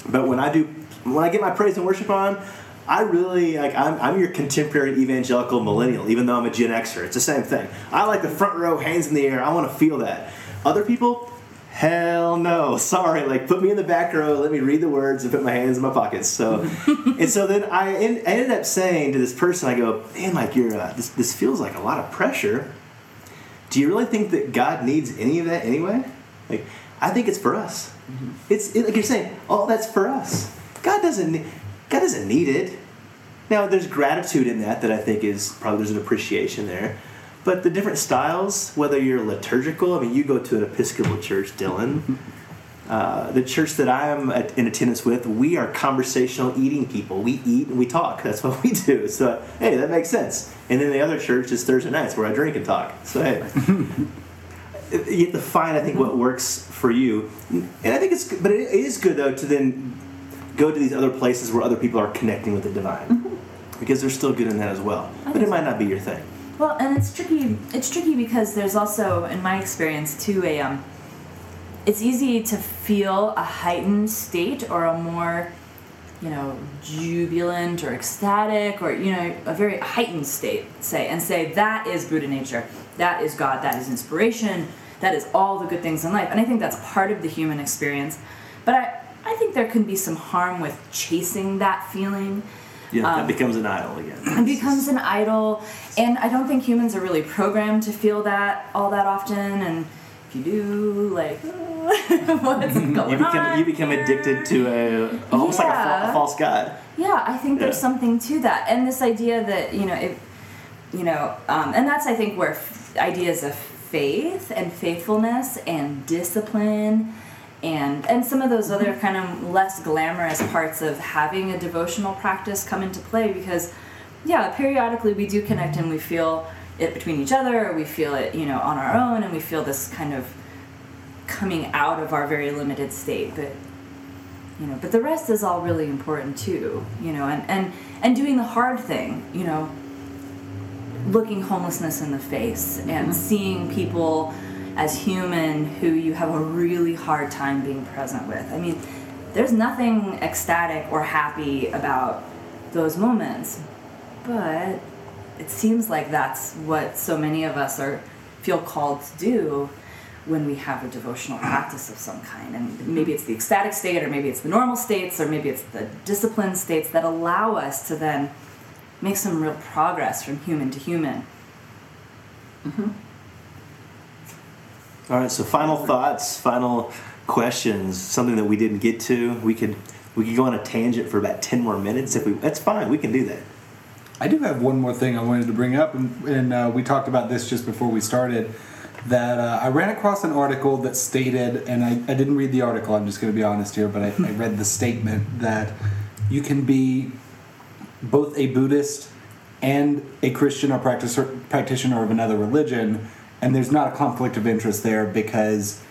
but when i do when i get my praise and worship on i really like i'm, I'm your contemporary evangelical millennial even though i'm a gen xer it's the same thing i like the front row hands in the air i want to feel that other people Hell no, sorry. Like, put me in the back row, let me read the words, and put my hands in my pockets. So, and so then I, en- I ended up saying to this person, I go, man, like you're, uh, this, this feels like a lot of pressure. Do you really think that God needs any of that anyway? Like, I think it's for us. It's it, like you're saying, oh, that's for us. God doesn't, God doesn't need it. Now, there's gratitude in that that I think is probably there's an appreciation there. But the different styles, whether you're liturgical, I mean, you go to an Episcopal church, Dillon. Uh, the church that I'm at, in attendance with, we are conversational eating people. We eat and we talk. That's what we do. So, hey, that makes sense. And then the other church is Thursday nights where I drink and talk. So, hey. you have to find, I think, what works for you. And I think it's, but it is good though to then go to these other places where other people are connecting with the divine, because they're still good in that as well. But it might not be your thing. Well, and it's tricky. It's tricky because there's also, in my experience, too, a um. It's easy to feel a heightened state or a more, you know, jubilant or ecstatic or you know a very heightened state, say, and say that is Buddha nature, that is God, that is inspiration, that is all the good things in life, and I think that's part of the human experience. But I, I think there can be some harm with chasing that feeling Yeah, Um, that becomes an idol again. it becomes an idol and i don't think humans are really programmed to feel that all that often and if you do like what's going You become on you become here? addicted to a almost like a, a false god. yeah i think there's something to that and this idea that you know it you know um, and that's i think where f- ideas of faith and faithfulness and discipline and and some of those other mm-hmm. kind of less glamorous parts of having a devotional practice come into play because yeah periodically we do connect and we feel it between each other we feel it you know on our own and we feel this kind of coming out of our very limited state but you know but the rest is all really important too you know and and and doing the hard thing you know looking homelessness in the face and mm-hmm. seeing people as human who you have a really hard time being present with. I mean there's nothing ecstatic or happy about those moments but it seems like that's what so many of us are feel called to do when we have a devotional practice of some kind. And maybe it's the ecstatic state or maybe it's the normal states or maybe it's the disciplined states that allow us to then make some real progress from human to human mm-hmm. All right, so final thoughts, final questions, something that we didn't get to. We could we could go on a tangent for about ten more minutes if we. That's fine. We can do that. I do have one more thing I wanted to bring up, and, and uh, we talked about this just before we started. That uh, I ran across an article that stated, and I, I didn't read the article, I'm just going to be honest here, but I, I read the statement that you can be both a Buddhist and a Christian or practicer, practitioner of another religion, and there's not a conflict of interest there because,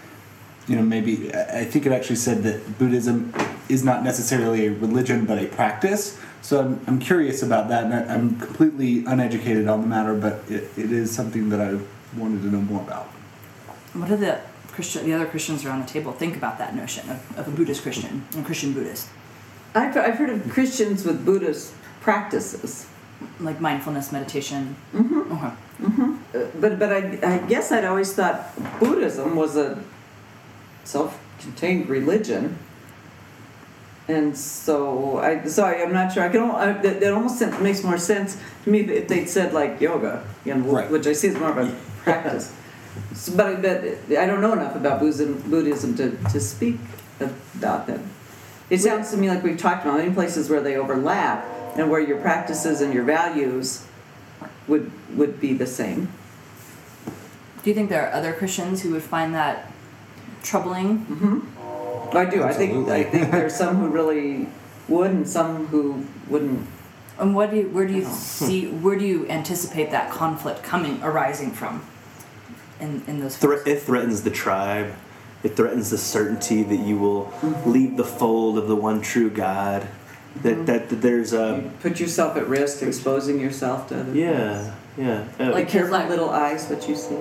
you know, maybe I I think it actually said that Buddhism is not necessarily a religion but a practice. So I'm, I'm curious about that, and I- I'm completely uneducated on the matter, but it, it is something that I wanted to know more about. what do the christian the other christians around the table think about that notion of, of a buddhist christian and a christian buddhist I've, I've heard of Christians with Buddhist practices, like mindfulness meditation mm-hmm. okay. Uh, but but I, I guess I'd always thought Buddhism was a self-contained religion, and so I so I, I'm not sure. I can I, that, that almost sen- makes more sense to me if they'd said like yoga, you know, Right. which I see as more of a practice. So, but I but I don't know enough about Buddhism, Buddhism to, to speak about that. It sounds to me like we've talked about many places where they overlap and where your practices and your values would would be the same. do you think there are other christians who would find that troubling mm-hmm. I do. I think I Absolutely. think there's some who really would and some who wouldn't. And what do you, where do you see where do you anticipate that conflict coming arising from? In in those Thre- it threatens the tribe. It threatens the certainty that you will mm-hmm. leave the fold of the one true God. That that, that there's a You put yourself at risk, exposing yourself to other. yeah yeah. Uh, Like careful like- little eyes, what you see.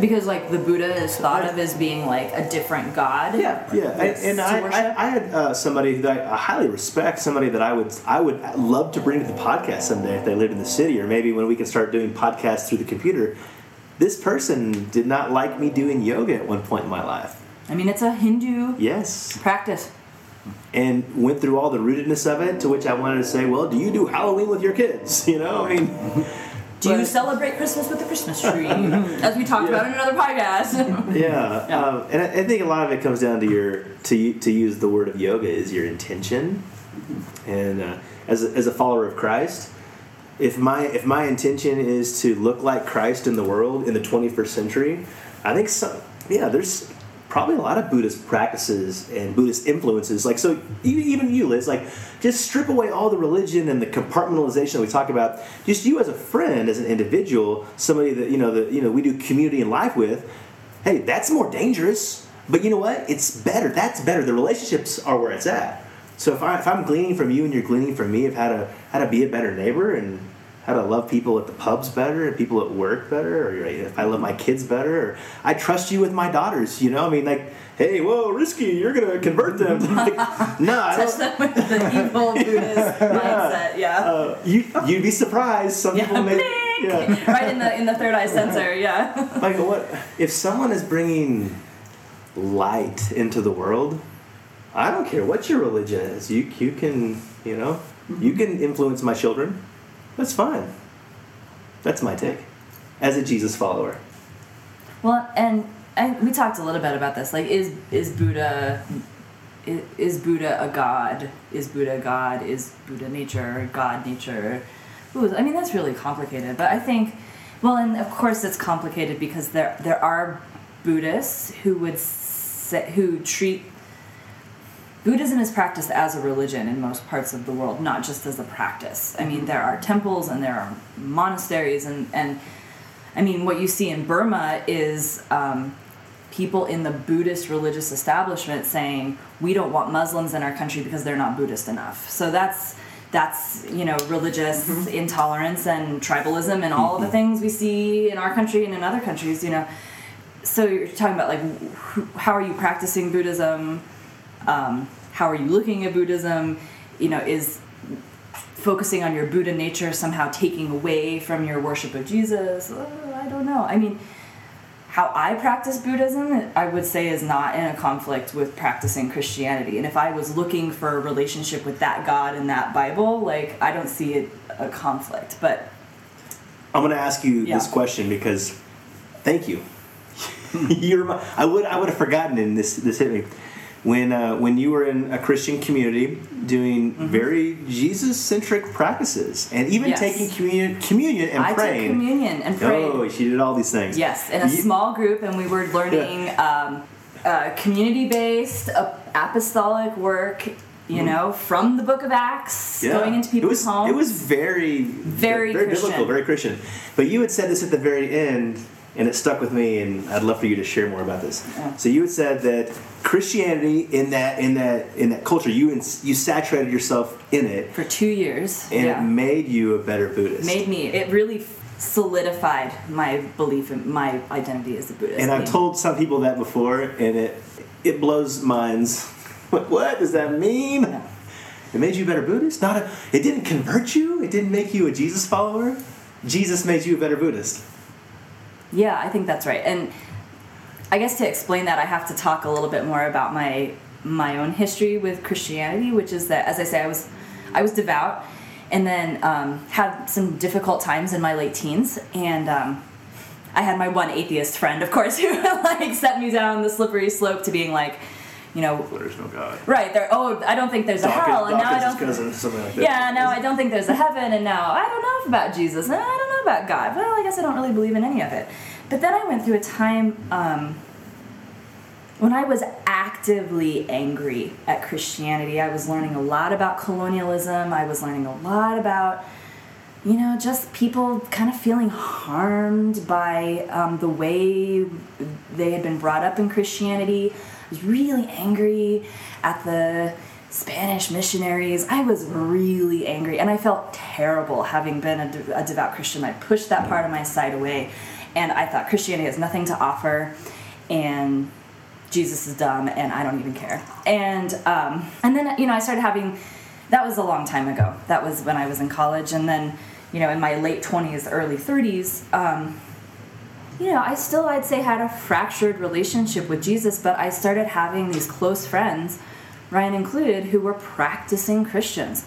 because like the Buddha is thought of as being like a different god. Yeah. Yeah, I, Yes. and To I, I. I had uh, somebody that I, I highly respect, somebody that I would I would love to bring to the podcast someday if they lived in the city, or maybe when we can start doing podcasts through the computer. This person did not like me doing yoga at one point in my life. I mean, it's a Hindu Yes, practice. And went through all the rootedness of it. To which I wanted to say, well, do you do Halloween with your kids? You know, I mean, Do you celebrate Christmas with the Christmas tree? As we talked about in another podcast. yeah, Yeah. Um, and I, I think a lot of it comes down to your to to use the word of yoga is your intention, and uh, as a, as a follower of Christ, if my if my intention is to look like Christ in the world in the 21st century, I think some yeah, there's probably a lot of Buddhist practices and Buddhist influences. Like so, even you, Liz, like just strip away all the religion and the compartmentalization that we talk about. Just you as a friend, as an individual, somebody that you know that you know we do community and life with hey, that's more dangerous. But you know what? It's better. That's better. The relationships are where it's at. So if, I, if I'm gleaning from you and you're gleaning from me of how to how to be a better neighbor and how to love people at the pubs better and people at work better, or if I love my kids better, or I trust you with my daughters. You know, I mean, like, hey, whoa, risky, you're gonna convert them. like, no, I Touch them with the evil Buddhist mindset. Yeah. Uh, you you'd be surprised. Some yeah. people may. Blink! Yeah. right in the in the third eye sensor. Yeah. Like what? If someone is bringing light into the world, I don't care what your religion is. You you can you know you can influence my children. That's fine. That's my take as a Jesus follower. Well, and, and we talked a little bit about this. Like, is is Buddha is Buddha a god? Is Buddha God? Is Buddha nature? God nature? Ooh, I mean, that's really complicated. But I think, well, and of course, it's complicated because there there are Buddhists who would say, who treat Buddhism is practiced as a religion in most parts of the world, not just as a practice. I mean, mm-hmm. there are temples and there are monasteries, and, and I mean, what you see in Burma is um, people in the Buddhist religious establishment saying, we don't want Muslims in our country because they're not Buddhist enough. So that's that's you know religious mm-hmm. intolerance and tribalism and all of the mm-hmm. things we see in our country and in other countries you know. So you're talking about like wh- how are you practicing buddhism um, how are you looking at buddhism? You know is focusing on your buddha nature somehow taking away from your worship of jesus? Uh, i don't know. I mean how i practice buddhism i would say is not in a conflict with practicing christianity. And if i was looking for a relationship with that god and that bible like i don't see it a conflict but I'm going to ask you Yeah. this question because, thank you. You're my, I would I would have forgotten, and this this hit me when uh, when you were in a Christian community doing very Jesus centric practices and even Mm-hmm. Yes. taking communion communion and i praying. took communion and prayed Oh, she did all these things. Yes, in a You- small group, and we were learning um, uh, community-based uh, apostolic work. You know, from the Book of Acts, Mm-hmm. Yeah. going into it people's was, homes. It was very, Very very Christian. biblical, very Christian. But you had said this at the very end, and it stuck with me, and I'd love for you to share more about this. Yeah. So you had said that Christianity in that in that in that culture, you ins- you saturated yourself in it, for two years. and yeah. it made you a better Buddhist. made me. It really solidified my belief in my identity as a Buddhist. and I've told some people that before, and it it blows minds. What, what does that mean? Yeah. It made you a better Buddhist? Not a. It didn't convert you. It didn't make you a Jesus follower. Jesus made you a better Buddhist. Yeah, I think that's right. And I guess to explain that, I have to talk a little bit more about my my own history with Christianity, which is that, as I say, I was I was devout, and then um, had some difficult times in my late teens, and um, I had my one atheist friend, of course, who like set me down the slippery slope to being like, you know, There's no God. right there. Oh, I don't think there's a hell, and now I don't. cousin, something like that. Yeah, no, I don't think there's a heaven, and now I don't know about Jesus, and I don't know about God. Well, I guess I don't really believe in any of it. But then I went through a time um, when I was actively angry at Christianity. I was learning a lot about colonialism. I was learning a lot about, you know, just people kind of feeling harmed by um, the way they had been brought up in Christianity. Was really angry at the Spanish missionaries. I was really angry, and I felt terrible having been a, de- a devout Christian. I pushed that part of my side away, and I thought Christianity has nothing to offer, and Jesus is dumb, and I don't even care. And um, and then you know I started having. That was a long time ago. That was when I was in college, and then you know in my late twenties, early thirties. Um, you know, I still, I'd say, had a fractured relationship with Jesus, but I started having these close friends, Ryan included, who were practicing Christians.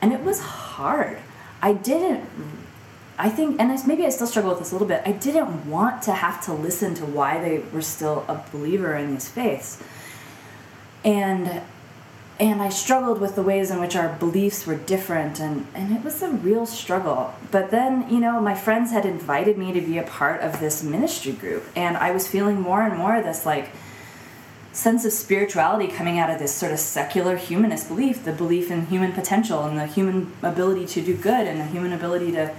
And it was hard. I didn't, I think, and maybe I still struggle with this a little bit, I didn't want to have to listen to why they were still a believer in these faiths. And and I struggled with the ways in which our beliefs were different, and, and it was a real struggle. But then, you know, my friends had invited me to be a part of this ministry group, and I was feeling more and more this like sense of spirituality coming out of this sort of secular humanist belief the belief in human potential and the human ability to do good and the human ability to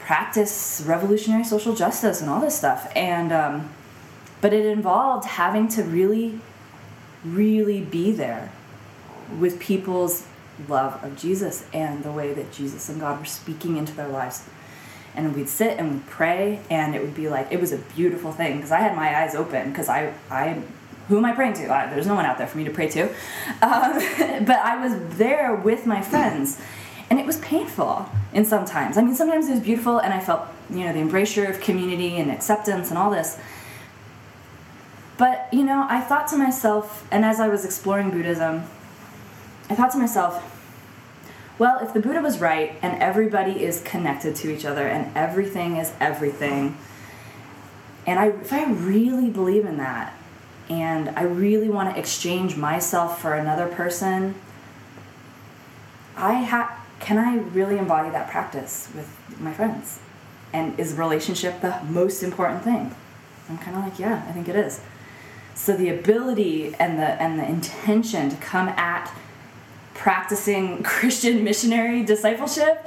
practice revolutionary social justice and all this stuff. And, um, but it involved having to really, really be there with people's love of Jesus and the way that Jesus and God were speaking into their lives. And we'd sit and we'd pray, and it would be like it was a beautiful thing because I had my eyes open because I, I, who am I praying to? I, there's no one out there for me to pray to, um, but I was there with my friends, and it was painful. And sometimes, I mean, sometimes it was beautiful, and I felt you know the embrasure of community and acceptance and all this. But you know, I thought to myself, and as I was exploring Buddhism, I thought to myself, well, if the Buddha was right and everybody is connected to each other and everything is everything, and I, if I really believe in that, and I really want to exchange myself for another person, I ha- can I really embody that practice with my friends? And is relationship the most important thing? I'm kind of like, yeah, I think it is. So the ability and the and the intention to come at practicing Christian missionary discipleship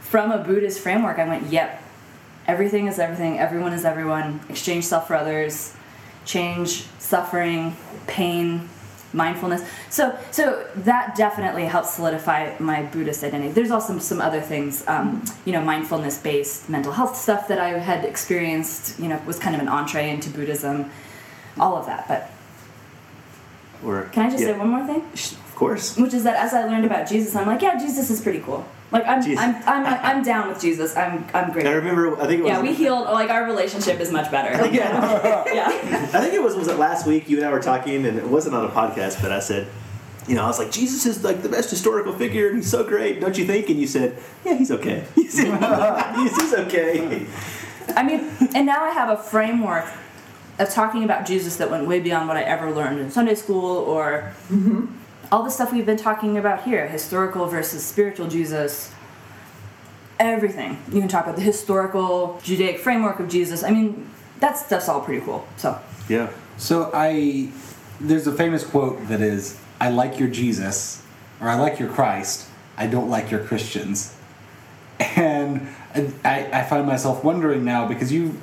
from a Buddhist framework, I went, yep, everything is everything, everyone is everyone, exchange self for others, change suffering, pain, mindfulness. So, so that definitely helps solidify my Buddhist identity. There's also some other things, um, you know, mindfulness based mental health stuff that I had experienced, you know, was kind of an entree into Buddhism, all of that. But Or can I just yeah. say one more thing? Of course. which is that as I learned about Jesus, I'm like, yeah, Jesus is pretty cool. Like I'm, Jesus. I'm, I'm, I'm down with Jesus. I'm, I'm great. I remember. I think it was. Yeah, we healed. Like our relationship is much better. Yeah. yeah. I think it was was it last week you and I were talking, and it wasn't on a podcast, but I said, you know, I was like, Jesus is like the best historical figure, and he's so great, don't you think? And you said, yeah, he's okay. He's, he's, he's okay. I mean, and now I have a framework of talking about Jesus that went way beyond what I ever learned in Sunday school or mm-hmm. All the stuff we've been talking about here historical versus spiritual Jesus. Everything. You can talk about the historical Judaic framework of Jesus. I mean, that's that's all pretty cool. So, Yeah. So I, there's a famous quote that is, "I like your Jesus, or I like your Christ. I don't like your Christians." And I, I find myself wondering now because you,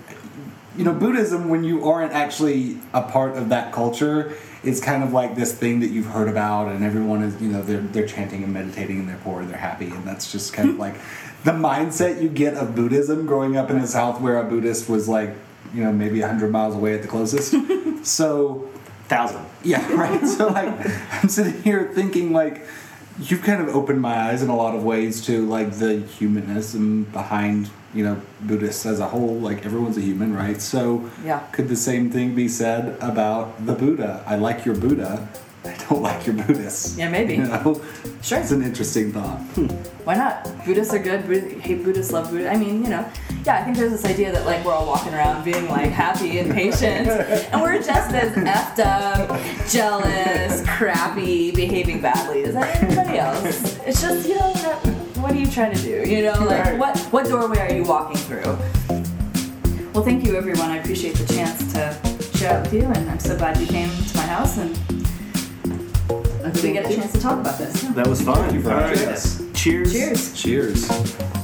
you know, Buddhism when you aren't actually a part of that culture is kind of like this thing that you've heard about, and everyone is, you know, they're they're chanting and meditating, and they're poor, and they're happy, and that's just kind of like the mindset you get of Buddhism growing up in the South, where a Buddhist was like, you know, maybe hundred miles away at the closest. so Thousand. yeah, right. So like, I'm sitting here thinking like, you've kind of opened my eyes in a lot of ways to like the humanism behind you know Buddhists as a whole. Like everyone's a human, right? So Yeah. could the same thing be said about the Buddha? I like your Buddha. I don't like your Buddhists. Yeah, maybe. You know, Sure. It's an interesting thought. Hmm. Why not? Buddhists are good. Buddh- hate Buddhists, love Buddha. I mean, you know, yeah. I think there's this idea that like we're all walking around being like happy and patient, and we're just as effed up, jealous, crappy, behaving badly as anybody else. It's just you know what, what are you trying to do? You know, like Right. what what doorway are you walking through? Well, thank you everyone. I appreciate the chance to chat out with you, and I'm so glad you came to my house and we get a chance to talk about this. That was fun. you for having us. Cheers. Cheers. Cheers.